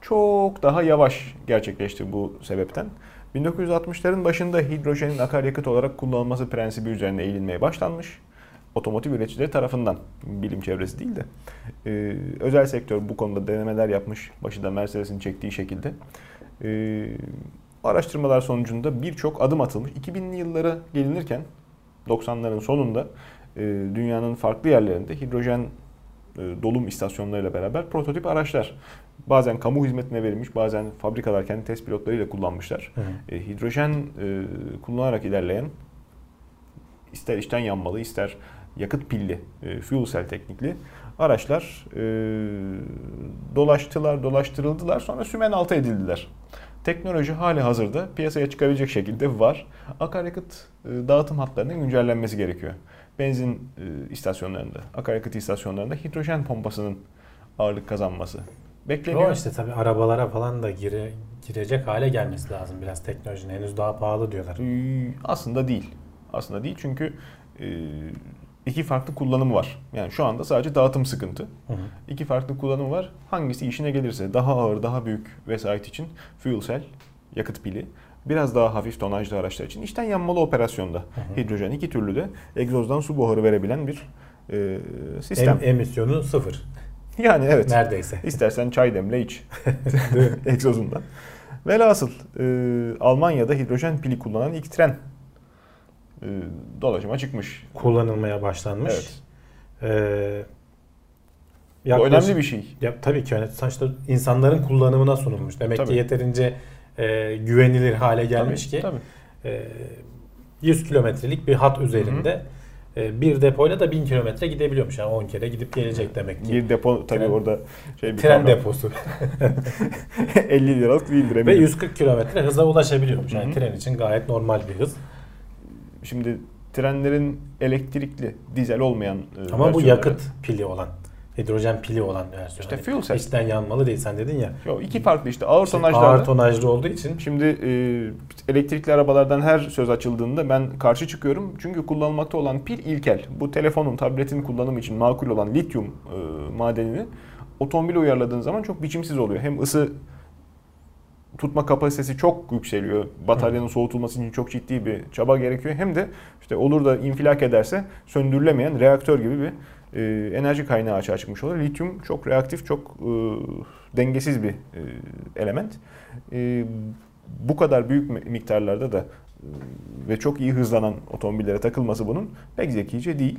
çok daha yavaş gerçekleşti bu sebepten. 1960'ların başında hidrojenin akaryakıt olarak kullanılması prensibi üzerine eğilinmeye başlanmış. Otomotiv üreticileri tarafından bilim çevresi değil de Ee, özel sektör bu konuda denemeler yapmış. Başı da Mercedes'in çektiği şekilde. Ee, araştırmalar sonucunda birçok adım atılmış. 2000'li yıllara gelinirken 90'ların sonunda e, dünyanın farklı yerlerinde hidrojen e, dolum istasyonlarıyla beraber prototip araçlar bazen kamu hizmetine verilmiş, bazen fabrikalar kendi test pilotlarıyla kullanmışlar. Hı hı. E, hidrojen e, kullanarak ilerleyen ister içten yanmalı, ister yakıt pilli, e, fuel cell teknikli araçlar e, dolaştılar, dolaştırıldılar sonra sümen altı edildiler. Teknoloji hali hazırda piyasaya çıkabilecek şekilde var. Akaryakıt e, dağıtım hatlarının güncellenmesi gerekiyor. Benzin e, istasyonlarında, akaryakıt istasyonlarında hidrojen pompasının ağırlık kazanması bekleniyor. O işte tabii arabalara falan da gire, girecek hale gelmesi lazım biraz teknolojinin. Henüz daha pahalı diyorlar. Aslında değil. Aslında değil çünkü e, iki farklı kullanımı var. Yani şu anda sadece dağıtım sıkıntı. Hı hı. İki farklı kullanımı var. Hangisi işine gelirse daha ağır, daha büyük vesait için fuel cell, yakıt pili. Biraz daha hafif tonajlı araçlar için içten yanmalı operasyonda hidrojen iki türlü de egzozdan su buharı verebilen bir e, sistem. Em- emisyonu sıfır. yani evet. Neredeyse. [LAUGHS] İstersen çay demle iç. [LAUGHS] Egzozundan. Velhasıl e, Almanya'da hidrojen pili kullanan ilk tren e, dolaşıma çıkmış. Kullanılmaya başlanmış. Evet. Ee, Bu yaklaşık- önemli bir şey. Ya, tabii ki yani sonuçta insanların kullanımına sunulmuş. Demek Tabii. ki yeterince e, güvenilir hale gelmiş Tabii, ki Tabii. e, 100 kilometrelik bir hat üzerinde e, bir depoyla da 1000 kilometre gidebiliyormuş. Yani 10 kere gidip gelecek demek ki. Bir depo tabii Tren- orada şey bir Tren kavram. deposu [LAUGHS] [LAUGHS] 50 liralık değildir ve eminim. 140 kilometre hıza ulaşabiliyormuş. Yani tren için gayet normal bir hız. Şimdi trenlerin elektrikli, dizel olmayan e, Ama bu yakıt pili olan, hidrojen pili olan versiyon. İşte Hani fuel cell. içten yanmalı değil sen dedin ya. Yok, iki farklı işte ağır İşte tonajlarda. ağır tonajlı olduğu için Şimdi e, elektrikli arabalardan her söz açıldığında ben karşı çıkıyorum. Çünkü kullanılmakta olan pil ilkel. Bu telefonun, tabletin kullanımı için makul olan lityum e, madenini otomobile uyarladığın zaman çok biçimsiz oluyor. Hem ısı tutma kapasitesi çok yükseliyor. Bataryanın soğutulması için çok ciddi bir çaba gerekiyor. Hem de işte olur da infilak ederse söndürülemeyen reaktör gibi bir e, enerji kaynağı açığa çıkmış olur. Lityum çok reaktif, çok e, dengesiz bir e, element. E, bu kadar büyük mi- miktarlarda da e, ve çok iyi hızlanan otomobillere takılması bunun pek zekice değil.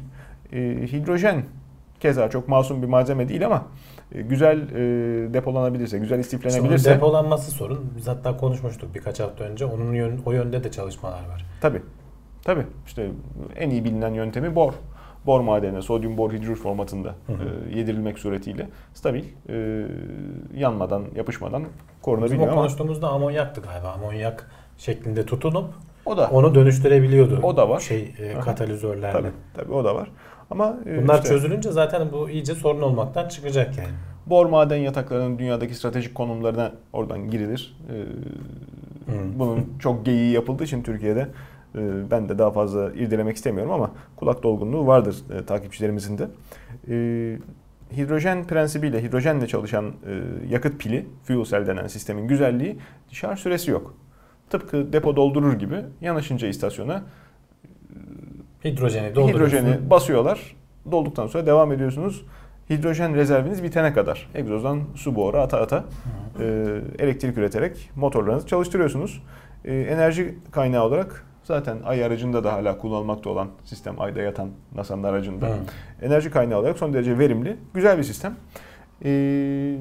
E, hidrojen keza çok masum bir malzeme değil ama e, güzel e, depolanabilirse, güzel İşte istiflenebilirse depolanması sorun. Biz hatta konuşmuştuk birkaç hafta önce. Onun yön, o yönde de çalışmalar var. Tabii. Tabii. İşte en iyi bilinen yöntemi bor. Bor madenine sodyum bor hidrür formatında Hı hı. e, yedirilmek suretiyle stabil, e, yanmadan, yapışmadan korunabiliyor ama konuştuğumuzda amonyaktı galiba. Amonyak şeklinde tutunup o da onu dönüştürebiliyordu. O da var. Şey e, katalizörlerle. tabii, tabii o da var. Ama e, Bunlar işte çözülünce zaten bu iyice sorun olmaktan çıkacak yani. bor maden yataklarının dünyadaki stratejik konumlarına oradan girilir. E, bunun çok geyiği yapıldığı için Türkiye'de e, ben de daha fazla irdelemek istemiyorum ama kulak dolgunluğu vardır e, takipçilerimizin de. E, hidrojen prensibiyle, hidrojenle çalışan e, yakıt pili, fuel cell denen sistemin güzelliği şarj süresi yok. Tıpkı depo doldurur gibi yanaşınca istasyona Hidrojeni dolduruyorsun. hidrojeni basıyorlar. Dolduktan sonra devam ediyorsunuz. Hidrojen rezerviniz bitene kadar egzozdan su buharı ata ata e, elektrik üreterek motorlarınızı çalıştırıyorsunuz. E, enerji kaynağı olarak zaten ay aracında da hala kullanılmakta olan sistem ayda yatan NASA'nın aracında. Hı. Enerji kaynağı olarak son derece verimli, güzel bir sistem. E,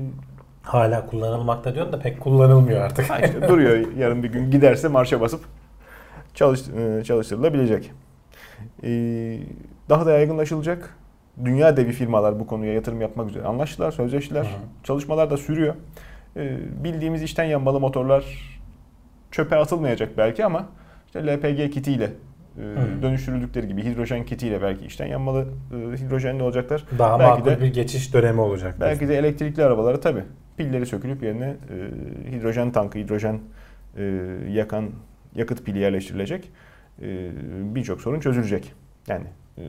Hala kullanılmakta diyorsun da pek kullanılmıyor artık. işte duruyor [LAUGHS] yarın bir gün giderse marşa basıp çalış, e, çalıştırılabilecek. E, daha da yaygınlaşılacak. Dünya devi firmalar bu konuya yatırım yapmak üzere anlaştılar, sözleştiler. Hı. Çalışmalar da sürüyor. E, bildiğimiz içten yanmalı motorlar çöpe atılmayacak belki ama işte LPG kitiyle e, Hı. dönüştürüldükleri gibi hidrojen kitiyle belki içten yanmalı e, hidrojenli olacaklar. Daha Belki makul de- bir geçiş dönemi olacak. Belki de elektrikli arabalara tabi pilleri sökülüp yerine e, hidrojen tankı, hidrojen yakan yakıt pili yerleştirilecek. E, Birçok sorun çözülecek. Yani e,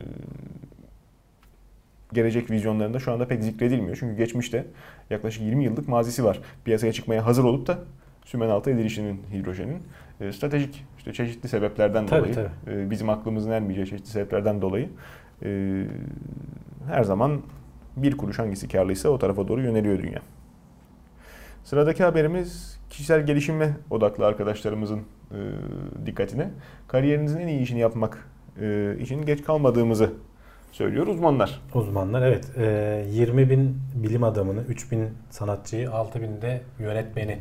gelecek vizyonlarında şu anda pek zikredilmiyor. Çünkü geçmişte yaklaşık 20 yıllık mazisi var. Piyasaya çıkmaya hazır olup da sümen altı edilişinin hidrojenin e, stratejik işte çeşitli sebeplerden Tabii, dolayı e, bizim aklımızın ermeyeceği çeşitli sebeplerden dolayı e, her zaman bir kuruş hangisi karlıysa o tarafa doğru yöneliyor dünya. Sıradaki haberimiz kişisel gelişime odaklı arkadaşlarımızın e, dikkatine. Kariyerinizin en iyi işini yapmak e, için geç kalmadığımızı söylüyor uzmanlar. Uzmanlar evet. E, 20 bin bilim adamını, 3 bin sanatçıyı, 6 bin de yönetmeni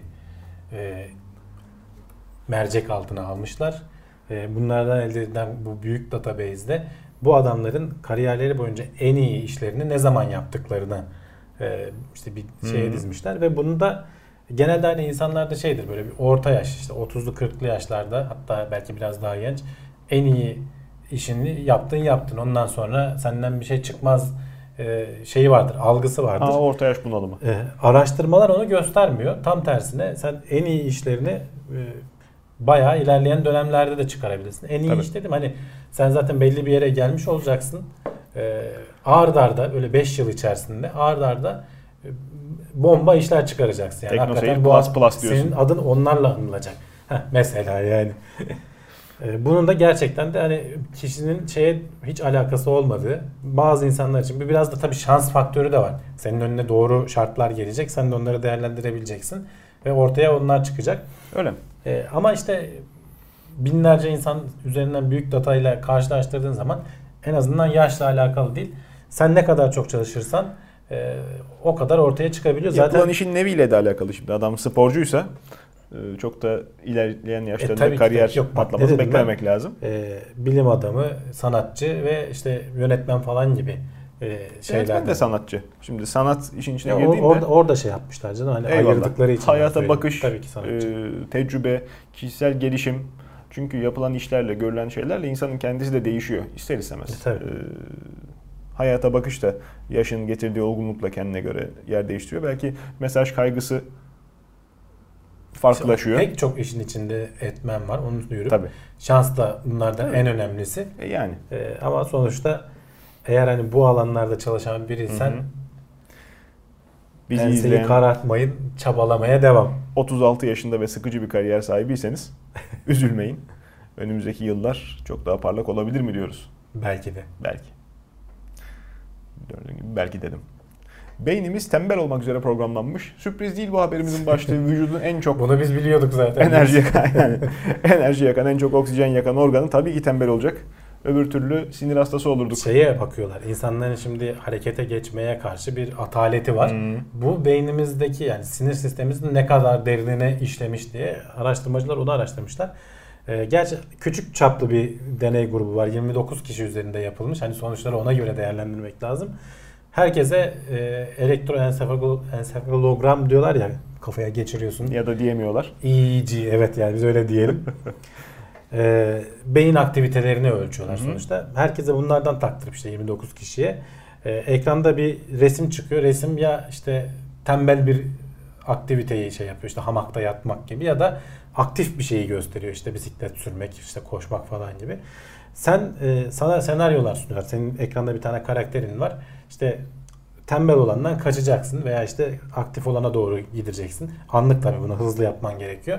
e, mercek altına almışlar. E, bunlardan elde edilen bu büyük database'de bu adamların kariyerleri boyunca en iyi işlerini ne zaman yaptıklarını e, işte bir şeye Hı. dizmişler ve bunu da genelde hani insanlarda şeydir böyle bir orta yaş işte 30'lu 40'lı yaşlarda hatta belki biraz daha genç en iyi işini yaptın yaptın ondan sonra senden bir şey çıkmaz e, şeyi vardır algısı vardır. Ha, orta yaş bunalımı. E, araştırmalar onu göstermiyor. Tam tersine sen en iyi işlerini e, bayağı ilerleyen dönemlerde de çıkarabilirsin. En iyi Tabii. iş dedim hani sen zaten belli bir yere gelmiş olacaksın. E, ard arda öyle 5 yıl içerisinde ard arda bomba işler çıkaracaksın. Yani hakikaten bu plus plus diyorsun. Senin adın onlarla anılacak. Heh, mesela yani. [LAUGHS] E, Bunun da gerçekten de hani kişinin şeye hiç alakası olmadığı bazı insanlar için bir biraz da tabii şans faktörü de var. Senin önüne doğru şartlar gelecek. Sen de onları değerlendirebileceksin ve ortaya onlar çıkacak. Öyle mi? E, ama işte binlerce insan üzerinden büyük datayla karşılaştırdığın zaman en azından yaşla alakalı değil. Sen ne kadar çok çalışırsan e, o kadar ortaya çıkabiliyor. Yapılan Zaten işin neviyle de alakalı şimdi. Adam sporcuysa e, çok da ilerleyen yaşlarında E, tabii ki kariyer de. Yok, patlaması beklememek lazım. e, bilim adamı, sanatçı ve işte yönetmen falan gibi e, Yönetmen şeyler de sanatçı. Şimdi sanat işin içine Ya girdiğinde orada, orada şey yapmışlar canım hani Eyvallah. ayırdıkları için. Hayata bakış, Tabii ki sanatçı. e, tecrübe, kişisel gelişim. Çünkü yapılan işlerle, görülen şeylerle insanın kendisi de değişiyor ister istemez. E, tabii. E, hayata bakış da yaşın getirdiği olgunlukla kendine göre yer değiştiriyor. Belki mesaj kaygısı farklılaşıyor. Pek çok işin içinde etmen var onu diyorum. Tabii. Şans da bunlardan Tabii. en önemlisi. E, yani E, ama sonuçta eğer hani bu alanlarda çalışan biriysen Hı hı. bizi enseyi izleyen karartmayın, çabalamaya devam. 36 yaşında ve sıkıcı bir kariyer sahibiyseniz [LAUGHS] üzülmeyin. Önümüzdeki yıllar çok daha parlak olabilir mi diyoruz? Belki de. Belki. Gördüğün gibi belki dedim. Beynimiz tembel olmak üzere programlanmış. Sürpriz değil bu haberimizin başlığı. [LAUGHS] Vücudun en çok Bunu biz biliyorduk zaten. enerji yakan, [LAUGHS] yani enerji yakan, en çok oksijen yakan organı tabii ki tembel olacak. Öbür türlü sinir hastası olurduk. Şeye bakıyorlar. İnsanların şimdi harekete geçmeye karşı bir ataleti var. Hmm. Bu beynimizdeki yani sinir sistemimizin ne kadar derinine işlemiş diye araştırmacılar onu araştırmışlar. Ee, gerçi küçük çaplı bir deney grubu var. 29 kişi üzerinde yapılmış. Hani sonuçları ona göre değerlendirmek lazım. Herkese e, elektroensefalogram diyorlar ya kafaya geçiriyorsun. Ya da diyemiyorlar. EEG evet yani biz öyle diyelim. [LAUGHS] Ee, beyin aktivitelerini ölçüyorlar Hı hı. sonuçta. Herkese bunlardan taktırıp işte 29 kişiye. Ee, ekranda bir resim çıkıyor. Resim ya işte tembel bir aktiviteyi şey yapıyor işte hamakta yatmak gibi ya da aktif bir şeyi gösteriyor işte bisiklet sürmek işte koşmak falan gibi. Sen e, sana senaryolar sunuyorlar. Senin ekranda bir tane karakterin var. İşte tembel olandan kaçacaksın veya işte aktif olana doğru gideceksin. Anlık tabii bunu hızlı yapman gerekiyor.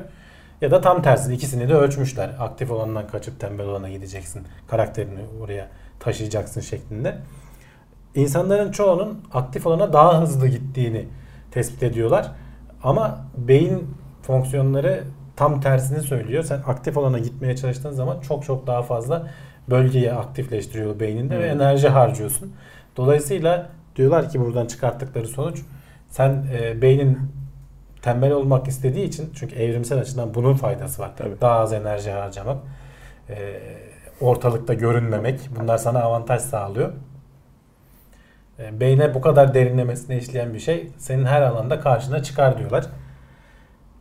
Ya da tam tersi ikisini de ölçmüşler. Aktif olandan kaçıp tembel olana gideceksin. Karakterini oraya taşıyacaksın şeklinde. İnsanların çoğunun aktif olana daha hızlı gittiğini tespit ediyorlar. Ama beyin fonksiyonları tam tersini söylüyor. Sen aktif olana gitmeye çalıştığın zaman çok çok daha fazla bölgeyi aktifleştiriyor beyninde ve Hmm. enerji harcıyorsun. Dolayısıyla diyorlar ki buradan çıkarttıkları sonuç sen e, beynin tembel olmak istediği için çünkü evrimsel açıdan bunun faydası var. Tabii. Daha az enerji harcamak, e, ortalıkta görünmemek bunlar sana avantaj sağlıyor. E, beyne bu kadar derinlemesine işleyen bir şey senin her alanda karşına çıkar diyorlar.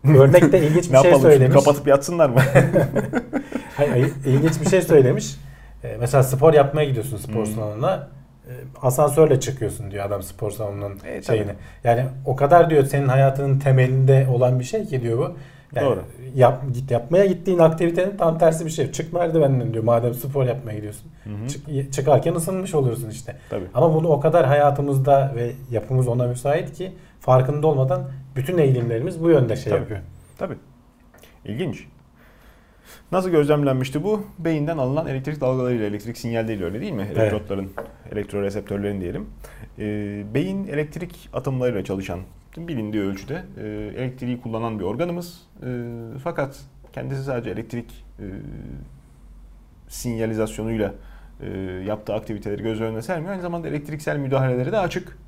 [LAUGHS] Örnekte ilginç bir ne şey şimdi söylemiş. kapatıp yatsınlar mı? [LAUGHS] Hayır, ilginç bir şey söylemiş. E, mesela spor yapmaya gidiyorsun spor Hmm. salonuna. E, asansörle çıkıyorsun diyor adam spor salonunun E, tabii. şeyini. Yani o kadar diyor senin hayatının temelinde olan bir şey ki diyor bu. Yani Doğru. Yap, git yapmaya gittiğin aktivitenin tam tersi bir şey. Çık merdivenden diyor madem spor yapmaya gidiyorsun. Hı hı. Çık, çıkarken ısınmış olursun işte. Tabii. Ama bunu o kadar hayatımızda ve yapımız ona müsait ki farkında olmadan bütün eğilimlerimiz bu yönde şey Tabii. yapıyor. Tabii. İlginç. Nasıl gözlemlenmişti bu? Beyinden alınan elektrik dalgalarıyla, elektrik sinyalleriyle öyle değil mi? Evet. Elektrotların, elektroreseptörlerin diyelim. Ee, beyin elektrik atımlarıyla çalışan, bilindiği ölçüde e, elektriği kullanan bir organımız. E, fakat kendisi sadece elektrik e, sinyalizasyonuyla e, yaptığı aktiviteleri göz önüne sermiyor. Aynı zamanda elektriksel müdahaleleri de açık.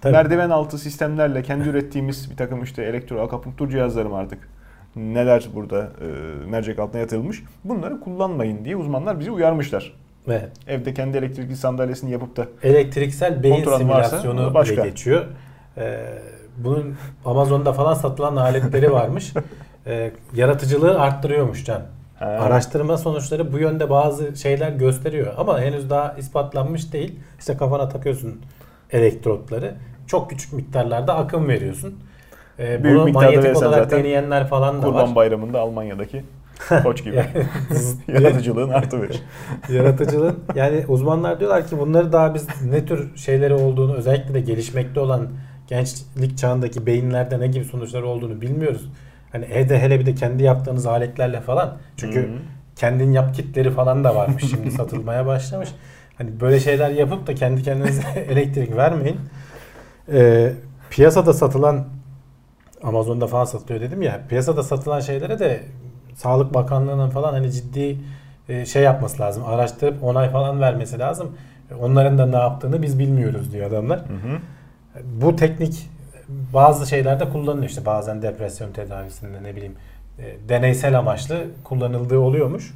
Tabii. Merdiven altı sistemlerle kendi [LAUGHS] ürettiğimiz bir takım işte elektro akupunktur cihazları mı artık neler burada e, mercek altına yatırılmış bunları kullanmayın diye uzmanlar bizi uyarmışlar. Evet. Evde kendi elektrikli sandalyesini yapıp da Elektriksel beyin Oturan varsa simülasyonu başka. geçiyor. Ee, bunun Amazon'da falan satılan aletleri varmış. Ee, [LAUGHS] yaratıcılığı arttırıyormuş Can. Ha. Araştırma sonuçları bu yönde bazı şeyler gösteriyor ama henüz daha ispatlanmış değil. İşte kafana takıyorsun elektrotları. Çok küçük miktarlarda akım veriyorsun. Ee, Büyük bunu miktarda olarak zaten deneyenler falan da Kurban var. Bayramı'nda Almanya'daki koç gibi. [LAUGHS] [LAUGHS] Yaratıcılığın artıverir. [LAUGHS] Yaratıcılığın yani uzmanlar diyorlar ki bunları daha biz ne tür şeyleri olduğunu özellikle de gelişmekte olan gençlik çağındaki beyinlerde ne gibi sonuçlar olduğunu bilmiyoruz. Hani evde hele bir de kendi yaptığınız aletlerle falan. Çünkü Hı hı. kendin yap kitleri falan da varmış şimdi satılmaya başlamış. Hani böyle şeyler yapıp da kendi kendinize [LAUGHS] elektrik vermeyin. Ee, piyasada satılan Amazon'da falan satılıyor dedim ya. Piyasada satılan şeylere de Sağlık Bakanlığı'nın falan hani ciddi e, şey yapması lazım. Araştırıp onay falan vermesi lazım. Onların da ne yaptığını biz bilmiyoruz diyor adamlar. Hı hı. Bu teknik bazı şeylerde kullanılıyor işte bazen depresyon tedavisinde ne bileyim e, deneysel amaçlı kullanıldığı oluyormuş.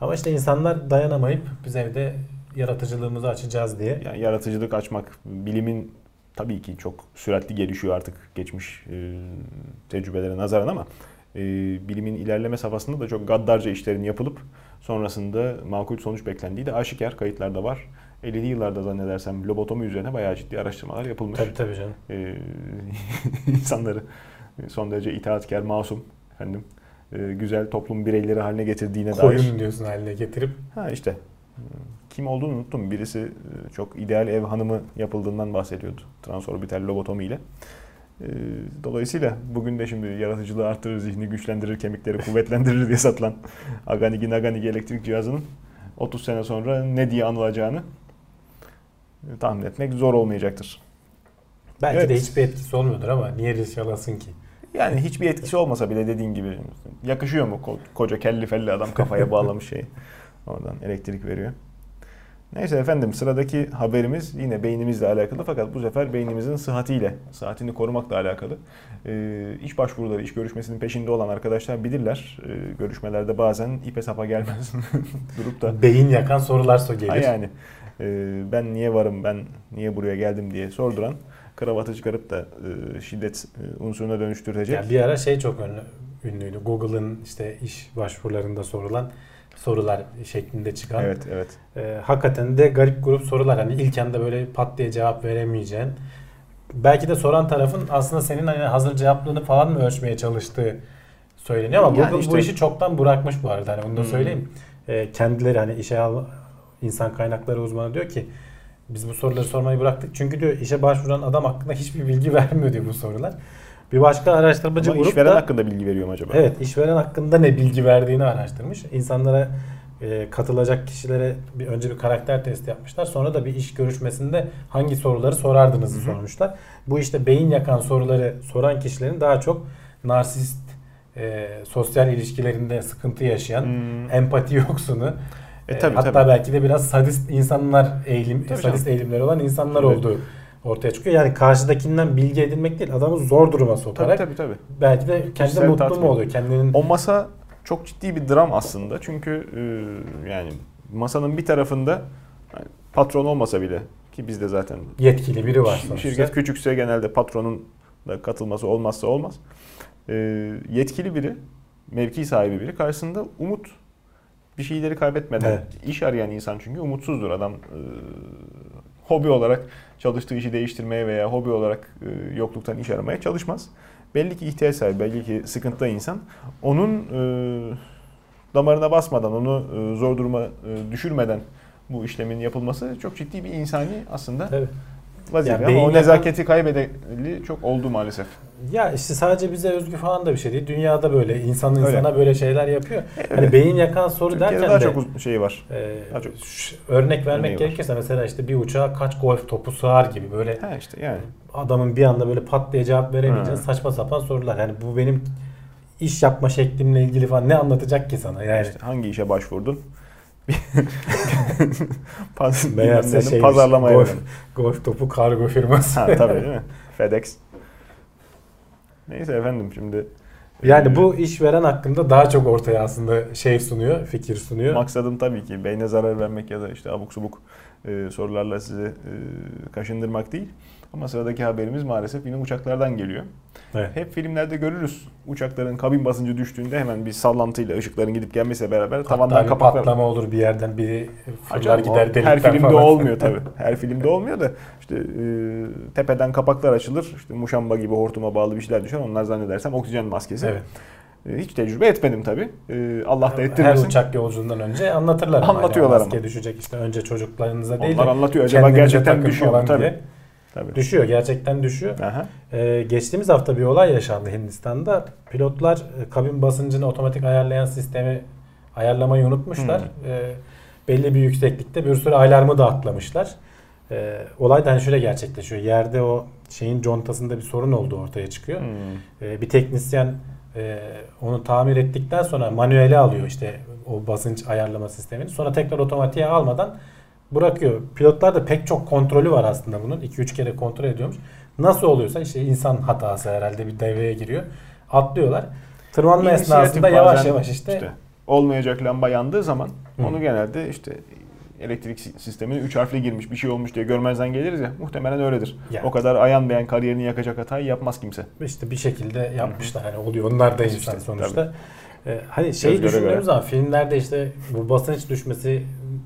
Ama işte insanlar dayanamayıp biz evde yaratıcılığımızı açacağız diye. Yani yaratıcılık açmak, bilimin tabii ki çok süratli gelişiyor artık geçmiş e, tecrübelere nazaran ama e, bilimin ilerleme safhasında da çok gaddarca işlerin yapılıp sonrasında makul sonuç beklendiği de aşikar kayıtlarda var. 50'li yıllarda zannedersem lobotomi üzerine bayağı ciddi araştırmalar yapılmış. Tabii tabii canım. e, [LAUGHS] insanları son derece itaatkar, masum efendim e, güzel toplum bireyleri haline getirdiğine dair. Koyun diyorsun haline getirip Ha işte kim olduğunu unuttum. Birisi e, çok ideal ev hanımı yapıldığından bahsediyordu transorbital lobotomi ile. E, Dolayısıyla bugün de şimdi yaratıcılığı arttırır, zihni güçlendirir, kemikleri [LAUGHS] kuvvetlendirir diye satılan Aganigi Naganigi elektrik cihazının 30 sene sonra ne diye anılacağını e, tahmin etmek zor olmayacaktır. belki Evet. de hiçbir etkisi olmuyordur ama niye risk alasın ki? Yani hiçbir etkisi olmasa bile dediğin gibi yakışıyor mu Ko- koca kelli felli adam kafaya bağlamış şeyi. [LAUGHS] Oradan elektrik veriyor. Neyse efendim sıradaki haberimiz yine beynimizle alakalı fakat bu sefer beynimizin sıhhatiyle, sıhhatini korumakla alakalı. Ee, iş başvuruları, iş görüşmesinin peşinde olan arkadaşlar bilirler. Ee, görüşmelerde bazen ipe sapa gelmez [LAUGHS] durup da Beyin yakan sorular so gelir. Ha yani e, ben niye varım, ben niye buraya geldim diye sorduran kravatı çıkarıp da e, şiddet e, unsuruna dönüştürecek. Yani bir ara şey çok ünlü, ünlüydü. Google'ın işte iş başvurularında sorulan sorular şeklinde çıkan. Evet, evet. Ee, hakikaten de garip grup sorular. Hani ilk anda böyle pat diye cevap veremeyeceğin. Belki de soran tarafın aslında senin hani hazır cevaplığını falan mı ölçmeye çalıştığı söyleniyor ama Yani Google işte- bu işi çoktan bırakmış bu arada. Hani onu da Hmm. söyleyeyim. Ee, kendileri hani işe al insan kaynakları uzmanı diyor ki biz bu soruları sormayı bıraktık. Çünkü diyor işe başvuran adam hakkında hiçbir bilgi [LAUGHS] vermiyor diyor bu sorular. Bir başka araştırmacı Ama grup işveren da hakkında bilgi veriyor mu acaba? Evet, işveren hakkında ne bilgi verdiğini araştırmış. İnsanlara e, katılacak kişilere bir önce bir karakter testi yapmışlar. Sonra da bir iş görüşmesinde hangi soruları sorardınızı Hı hı. sormuşlar. Bu işte beyin yakan soruları soran kişilerin daha çok narsist e, sosyal ilişkilerinde sıkıntı yaşayan, Hmm. empati yoksunu, E, e, tabii, hatta tabii. belki de biraz sadist insanlar eğilim, Tabii sadist eğilimleri olan insanlar Tabii. olduğu ortaya çıkıyor. Yani karşıdakinden bilgi edinmek değil, adamı zor duruma Tabii sokarak tabii tabii. belki de kendine mutlu mu oluyor? Kendinin O masa çok ciddi bir dram aslında. Çünkü e, yani masanın bir tarafında yani patron olmasa bile ki bizde zaten yetkili biri var sonuçta. Şirket küçükse genelde patronun da katılması olmazsa olmaz. Ee, yetkili biri, mevki sahibi biri karşısında umut bir şeyleri kaybetmeden Evet. iş arayan insan çünkü umutsuzdur adam. Ee, hobi olarak çalıştığı işi değiştirmeye veya hobi olarak e, yokluktan iş aramaya çalışmaz. Belli ki ihtiyaç sahibi, belli ki sıkıntıda insan. Onun e, damarına basmadan, onu e, zor duruma e, düşürmeden bu işlemin yapılması çok ciddi bir insani aslında Tabii. vazife. Yani Ama o nezaketi kaybedeli çok oldu maalesef. Ya işte sadece bize özgü falan da bir şey değil. Dünyada böyle insan Öyle. insana böyle şeyler yapıyor. Öyle. Hani beyin yakan soru Türkiye'de derken daha de çok şey var. e, daha çok örnek vermek örneği var. gerekirse mesela işte bir uçağa kaç golf topu sığar gibi böyle Ha işte yani. adamın bir anda böyle pat diye cevap veremeyeceğin Ha. saçma sapan sorular. Yani bu benim iş yapma şeklimle ilgili falan ne anlatacak ki sana? Yani İşte hangi işe başvurdun? [LAUGHS] Meğerse şeymiş, pazarlama golf, golf topu kargo firması. Ha tabii değil mi? [LAUGHS] FedEx. Neyse efendim şimdi Yani bu işveren hakkında daha çok ortaya aslında şey sunuyor, fikir sunuyor. Maksadım tabii ki beyne zarar vermek ya da işte abuk subuk e, sorularla sizi e, kaşındırmak değil. Ama sıradaki haberimiz maalesef yine uçaklardan geliyor. Evet. Hep filmlerde görürüz. Uçakların kabin basıncı düştüğünde hemen bir sallantıyla ışıkların gidip gelmesiyle beraber Hatta tavandan kapaklar. patlama olur bir yerden biri fırlar gider delikten Her filmde falan. olmuyor tabii. [LAUGHS] Her filmde olmuyor da işte e, tepeden kapaklar açılır. İşte muşamba gibi hortuma bağlı bir şeyler düşer. Onlar zannedersem oksijen maskesi. Evet. E, hiç tecrübe etmedim tabii. E, Allah da Her ettirmesin. uçak yolculuğundan önce anlatırlar. ama Anlatıyorlar yani maske ama. düşecek işte önce çocuklarınıza değil Onlar de anlatıyor. Acaba gerçekten düşüyor mu? Tabii. diye. Tabii. Düşüyor gerçekten düşüyor. Aha. Ee, geçtiğimiz hafta bir olay yaşandı Hindistan'da. Pilotlar e, kabin basıncını otomatik ayarlayan sistemi ayarlamayı unutmuşlar. Hmm. Ee, belli bir yükseklikte bir sürü alarmı da atlamışlar. Ee, olay da hani şöyle gerçekleşiyor. Yerde o şeyin contasında bir sorun olduğu ortaya çıkıyor. Hmm. Ee, bir teknisyen e, onu tamir ettikten sonra manuele alıyor işte o basınç ayarlama sistemini. Sonra tekrar otomatiğe almadan bırakıyor. Pilotlar da pek çok kontrolü var aslında bunun. 2-3 kere kontrol ediyormuş. Nasıl oluyorsa işte insan hatası herhalde bir devreye giriyor. Atlıyorlar. Tırmanma İnisiyatif esnasında yavaş yavaş işte, işte olmayacak lamba yandığı zaman Hı. onu genelde işte elektrik si- sistemine 3 harfli girmiş bir şey olmuş diye görmezden geliriz ya muhtemelen öyledir. Ya. O kadar ayan beyan kariyerini yakacak hatayı yapmaz kimse. işte bir şekilde yapmışlar. Hani oluyor. Onlar da insan İşte, sonuçta. Ee, hani şeyi Göz düşündüğümüz zaman filmlerde işte bu basınç düşmesi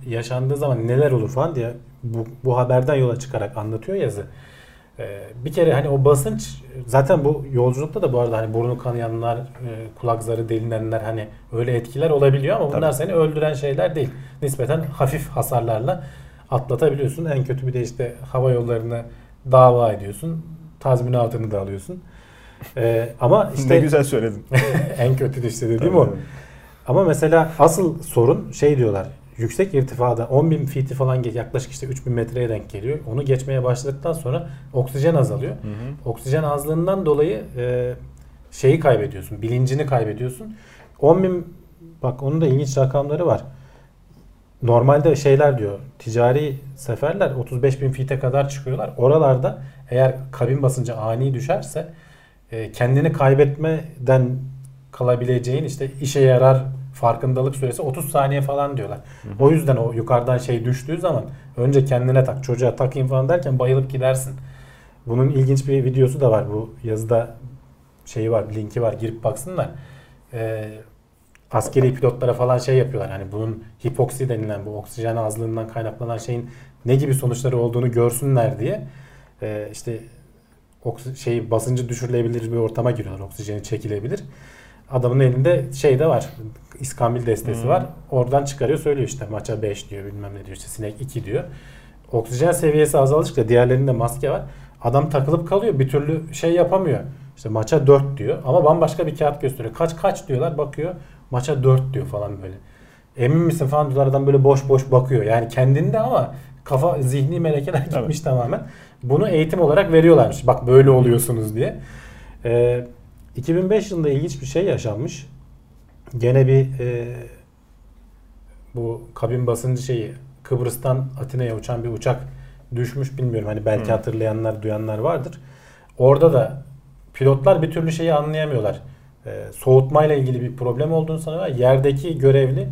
yaşandığı zaman neler olur falan diye bu, bu haberden yola çıkarak anlatıyor yazı. Ee, bir kere hani o basınç zaten bu yolculukta da bu arada hani burnu kanayanlar, e, kulak zarı delinenler hani öyle etkiler olabiliyor ama bunlar Tabii. seni öldüren şeyler değil. Nispeten hafif hasarlarla atlatabiliyorsun. En kötü bir de işte hava yollarına dava ediyorsun. Tazminatını da alıyorsun. Ee, ama [LAUGHS] ne işte güzel söyledin. [LAUGHS] en kötü de işte dediğim Tabii, o. Ama mesela asıl sorun şey diyorlar. Yüksek irtifada 10.000 feet'i falan yaklaşık işte 3000 metreye denk geliyor. Onu geçmeye başladıktan sonra oksijen azalıyor. Hı hı. Oksijen azlığından dolayı e, şeyi kaybediyorsun. Bilincini kaybediyorsun. 10.000 bak onun da ilginç rakamları var. Normalde şeyler diyor. Ticari seferler 35 bin feet'e kadar çıkıyorlar. Oralarda eğer kabin basıncı ani düşerse e, kendini kaybetmeden kalabileceğin işte işe yarar farkındalık süresi 30 saniye falan diyorlar. O yüzden o yukarıdan şey düştüğü zaman önce kendine tak çocuğa takayım falan derken bayılıp gidersin. Bunun ilginç bir videosu da var bu yazıda şeyi var linki var girip baksınlar. Ee, askeri pilotlara falan şey yapıyorlar. Hani bunun hipoksi denilen bu oksijen azlığından kaynaklanan şeyin ne gibi sonuçları olduğunu görsünler diye ee, işte şey basıncı düşürülebilir bir ortama giriyorlar. Oksijeni çekilebilir. Adamın elinde şey de var. İskambil destesi Hmm. var. Oradan çıkarıyor söylüyor işte maça 5 diyor bilmem ne diyor işte sinek 2 diyor. Oksijen seviyesi azaldıkça diğerlerinde maske var. Adam takılıp kalıyor. Bir türlü şey yapamıyor. İşte maça 4 diyor ama bambaşka bir kağıt gösteriyor. Kaç kaç diyorlar bakıyor. Maça 4 diyor falan böyle. Emin misin falan diyorlar adam böyle boş boş bakıyor. Yani kendinde ama kafa zihni melekeler gitmiş tamamen. Bunu eğitim olarak veriyorlarmış. Bak böyle oluyorsunuz diye. Ee, 2005 yılında ilginç bir şey yaşanmış. Gene bir e, bu kabin basıncı şeyi Kıbrıs'tan Atina'ya uçan bir uçak düşmüş bilmiyorum. Hani belki Hı. hatırlayanlar, duyanlar vardır. Orada da pilotlar bir türlü şeyi anlayamıyorlar. Ee, soğutmayla ilgili bir problem olduğunu sanıyorlar. Yerdeki görevli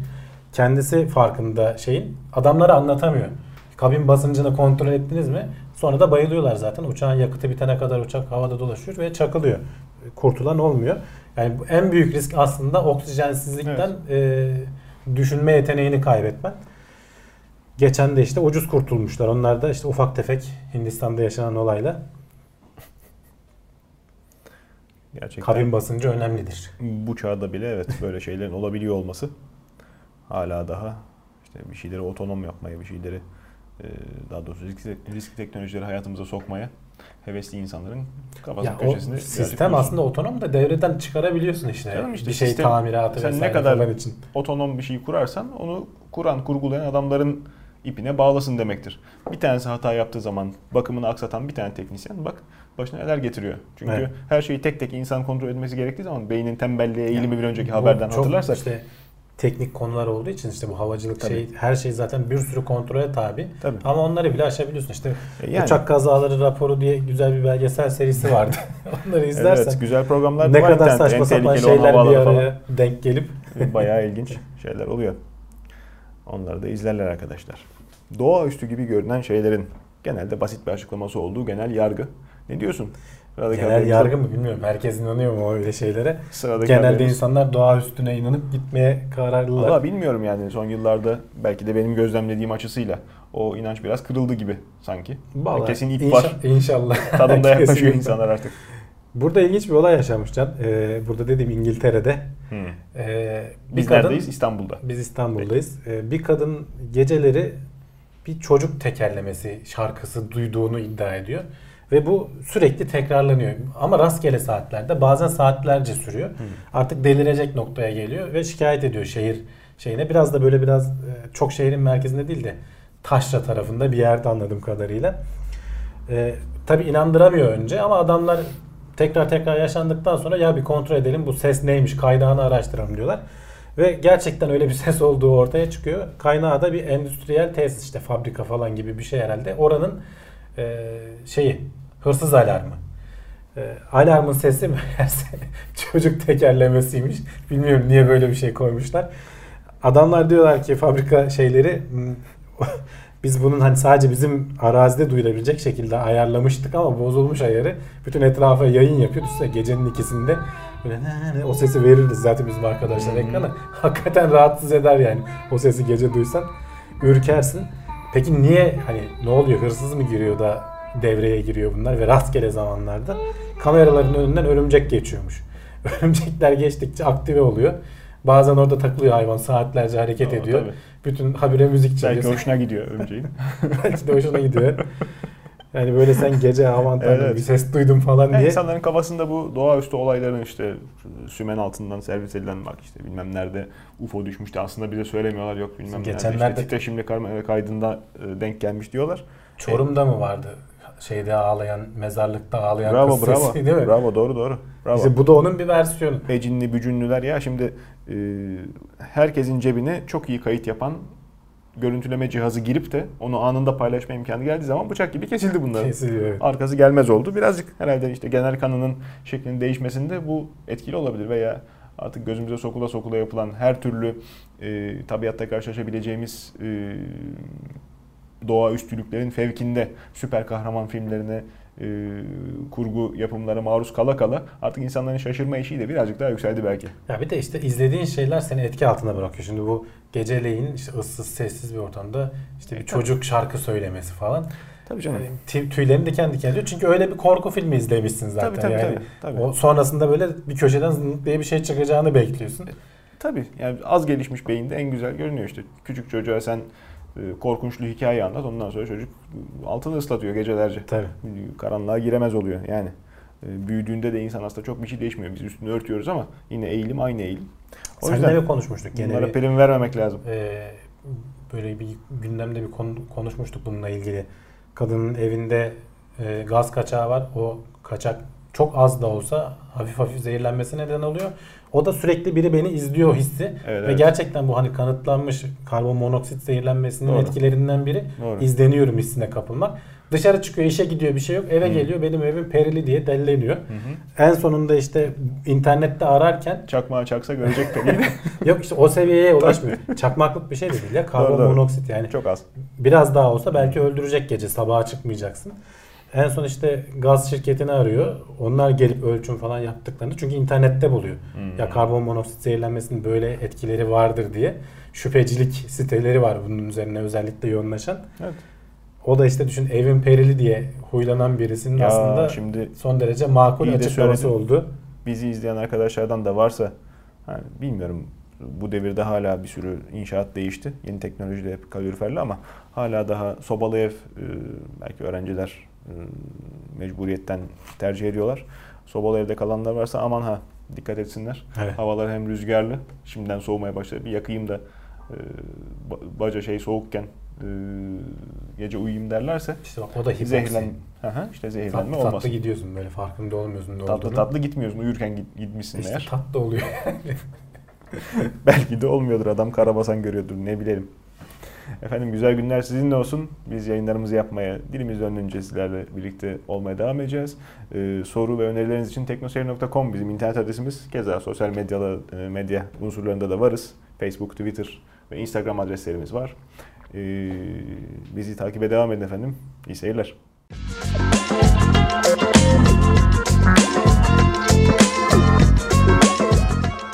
kendisi farkında şeyin adamlara anlatamıyor. Kabin basıncını kontrol ettiniz mi? Sonra da bayılıyorlar zaten. Uçağın yakıtı bitene kadar uçak havada dolaşıyor ve çakılıyor. Kurtulan olmuyor. Yani en büyük risk aslında oksijensizlikten e, düşünme yeteneğini kaybetmen. Geçen de işte ucuz kurtulmuşlar. Onlar da işte ufak tefek Hindistan'da yaşanan olayla Gerçekten kabin basıncı önemlidir. bu çağda bile evet böyle şeylerin olabiliyor olması hala daha işte bir şeyleri otonom yapmaya, bir şeyleri e, daha doğrusu riskli, riskli teknolojileri hayatımıza sokmaya hevesli insanların kafasının köşesinde sistem aslında otonom da devreden çıkarabiliyorsun işte. Canım işte bir şey sistem- tamiratı sen ne kadar- için. otonom bir şey kurarsan onu kuran, kurgulayan adamların ipine bağlasın demektir. Bir tanesi hata yaptığı zaman bakımını aksatan bir tane teknisyen bak başına neler getiriyor. Çünkü Evet. her şeyi tek tek insan kontrol etmesi gerektiği zaman beynin tembelliğe eğilimi bir önceki haberden çok hatırlarsak işte teknik konular olduğu için işte bu havacılık Tabii. şey her şey zaten bir sürü kontrole tabi. Tabii. Ama onları bile aşabiliyorsun. İşte E yani. uçak kazaları raporu diye güzel bir belgesel serisi vardı. [LAUGHS] onları izlersen Evet, güzel programlar ne var kadar internette. saçma sapan şeyler bir havaları falan. araya denk gelip Bayağı ilginç şeyler oluyor. Onları da izlerler arkadaşlar. Doğaüstü gibi görünen şeylerin genelde basit bir açıklaması olduğu genel yargı. Ne diyorsun? Sıradaki genel yargı mı bilmiyorum. Herkes inanıyor mu öyle şeylere? Sıradaki Genelde haberimiz- insanlar doğa üstüne inanıp gitmeye kararlılar. Valla bilmiyorum yani son yıllarda belki de benim gözlemlediğim açısıyla o inanç biraz kırıldı gibi sanki. Vallahi Kesin ip inşa- var. İnşallah. [LAUGHS] [LAUGHS] Tadında yaklaşıyor insanlar artık. Burada ilginç bir olay yaşamış Can. Ee, burada dediğim İngiltere'de. Hmm. Ee, Biz kadın- neredeyiz? İstanbul'da. Biz İstanbul'dayız. Ee, bir kadın geceleri bir çocuk tekerlemesi şarkısı duyduğunu iddia ediyor. Ve bu sürekli tekrarlanıyor. Ama rastgele saatlerde bazen saatlerce sürüyor. Artık delirecek noktaya geliyor ve şikayet ediyor şehir şeyine. Biraz da böyle biraz e, çok şehrin merkezinde değil de Taşra tarafında bir yerde anladığım kadarıyla. Ee, tabii inandıramıyor önce ama adamlar tekrar tekrar yaşandıktan sonra ya bir kontrol edelim bu ses neymiş kaynağını araştıralım diyorlar. Ve gerçekten öyle bir [LAUGHS] ses olduğu ortaya çıkıyor. Kaynağı da bir endüstriyel tesis işte fabrika falan gibi bir şey herhalde. Oranın e, şeyi hırsız alarmı. E, alarmın sesi meğerse [LAUGHS] çocuk tekerlemesiymiş. Bilmiyorum niye böyle bir şey koymuşlar. Adamlar diyorlar ki fabrika şeyleri "Hmm, [LAUGHS] biz bunun hani sadece bizim arazide duyulabilecek şekilde ayarlamıştık ama bozulmuş ayarı. Bütün etrafa yayın yapıyor. Düşünsene gecenin ikisinde böyle ne ne o sesi verirdi zaten bizim arkadaşlar ekrana. [LAUGHS] Hakikaten rahatsız eder yani. O sesi gece duysan ürkersin. Peki niye hani ne oluyor hırsız mı giriyor da devreye giriyor bunlar ve rastgele zamanlarda kameraların önünden örümcek geçiyormuş. [LAUGHS] Örümcekler geçtikçe aktive oluyor. Bazen orada takılıyor hayvan saatlerce hareket Aa, ediyor. tabii. Bütün habire müzik Belki çalıyor. hoşuna gidiyor örümceğin. [LAUGHS] Belki de hoşuna gidiyor. Yani böyle sen gece aman tanrım Evet. bir ses duydum falan Yani diye. insanların kafasında bu doğaüstü olayların işte sümen altından servis edilen bak işte bilmem nerede UFO düşmüştü aslında bize söylemiyorlar yok bilmem nerede Geçenlerde- işte titreşimli kamera kaydında e, denk gelmiş diyorlar. Çorum'da mı vardı? Şeyde ağlayan, mezarlıkta ağlayan Bravo kız bravo. sesi değil mi? Bravo doğru doğru. Bravo. İşte bu da onun bir versiyonu. Ecinli bücünlüler ya şimdi e, herkesin cebine çok iyi kayıt yapan görüntüleme cihazı girip de onu anında paylaşma imkanı geldiği zaman bıçak gibi kesildi bunların. Kesiliyor. evet. Arkası gelmez oldu. Birazcık herhalde işte genel kanının şeklinin değişmesinde bu etkili olabilir veya artık gözümüze sokula sokula yapılan her türlü e, tabiatta karşılaşabileceğimiz e, doğa üstülüklerin fevkinde süper kahraman filmlerine e, kurgu yapımlara maruz kala kala artık insanların şaşırma eşiği de birazcık daha yükseldi belki. Ya bir de işte izlediğin şeyler seni etki altında bırakıyor. Şimdi bu geceleyin işte ıssız sessiz bir ortamda işte bir E, tabii. çocuk şarkı söylemesi falan. Tabii Yani tü- tüylerini diken diken ediyor. Çünkü öyle bir korku filmi izlemişsin zaten. Tabii tabii yani tabii. tabii. O sonrasında böyle bir köşeden diye bir şey çıkacağını bekliyorsun. Tabii yani az gelişmiş beyinde en güzel görünüyor işte. Küçük çocuğa sen e, korkunçlu hikaye anlat ondan sonra çocuk altını ıslatıyor gecelerce. Tabii. Karanlığa giremez oluyor yani. E, Büyüdüğünde de insan aslında çok bir şey değişmiyor. Biz üstünü örtüyoruz ama yine eğilim aynı eğilim. O Seninle yüzden bir konuşmuştuk gene. bunlara bir- prim vermemek lazım. Ee, böyle bir gündemde bir konu, konuşmuştuk bununla ilgili. Kadının evinde e, gaz kaçağı var. O kaçak çok az da olsa hafif hafif zehirlenmesi neden oluyor. O da sürekli biri beni izliyor hissi. Evet, Ve evet. gerçekten bu hani kanıtlanmış karbon monoksit zehirlenmesinin Doğru. etkilerinden biri Doğru. izleniyorum hissine kapılmak. Dışarı çıkıyor, işe gidiyor bir şey yok. Eve Hı. geliyor benim evim perili diye delleniyor. Hı hı. En sonunda işte internette ararken Çakmağı çaksa görecek değil. [LAUGHS] yok işte o seviyeye ulaşmıyor. Çakmaklık bir şey de değil ya. Karbon doğru. monoksit yani. çok az. Biraz daha olsa belki öldürecek gece sabaha çıkmayacaksın. En son işte gaz şirketini arıyor. Onlar gelip ölçüm falan yaptıklarında çünkü internette buluyor. Hmm. Ya karbon monoksit zehirlenmesinin böyle etkileri vardır diye şüphecilik siteleri var bunun üzerine özellikle yoğunlaşan. Evet. O da işte düşün evin perili diye huylanan birisinin Ya aslında şimdi son derece makul de açıklaması söyledin. oldu. bizi izleyen arkadaşlardan da varsa hani bilmiyorum bu devirde hala bir sürü inşaat değişti. Yeni teknolojiyle hep kaloriferli ama hala daha sobalı ev e, belki öğrenciler mecburiyetten tercih ediyorlar. Sobalı evde kalanlar varsa aman ha dikkat etsinler. Evet. Havalar hem rüzgarlı. Şimdiden soğumaya başladı. Bir yakayım da e, ba- baca şey soğukken e, gece uyuyayım derlerse İşte bak o da hipoksi. zehirlen Hı hı, işte zehirlenme Tatlı olmaz. tatlı gidiyorsun böyle farkında olmuyorsun ne Tatlı olduğunu. tatlı gitmiyorsun uyurken git- gitmişsin İşte eğer. tatlı oluyor. [LAUGHS] Belki de olmuyordur. Adam karabasan görüyordur. Ne bilelim. Efendim güzel günler sizinle olsun. Biz yayınlarımızı yapmaya, dilimiz döndüğünce sizlerle birlikte olmaya devam edeceğiz. Ee, soru ve önerileriniz için teknoseyir.com bizim internet adresimiz. Keza sosyal medyalı, e, medya unsurlarında da varız. Facebook, Twitter ve Instagram adreslerimiz var. Ee, bizi takibe devam edin efendim. İyi seyirler.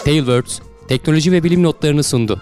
Tailwords teknoloji ve bilim notlarını sundu.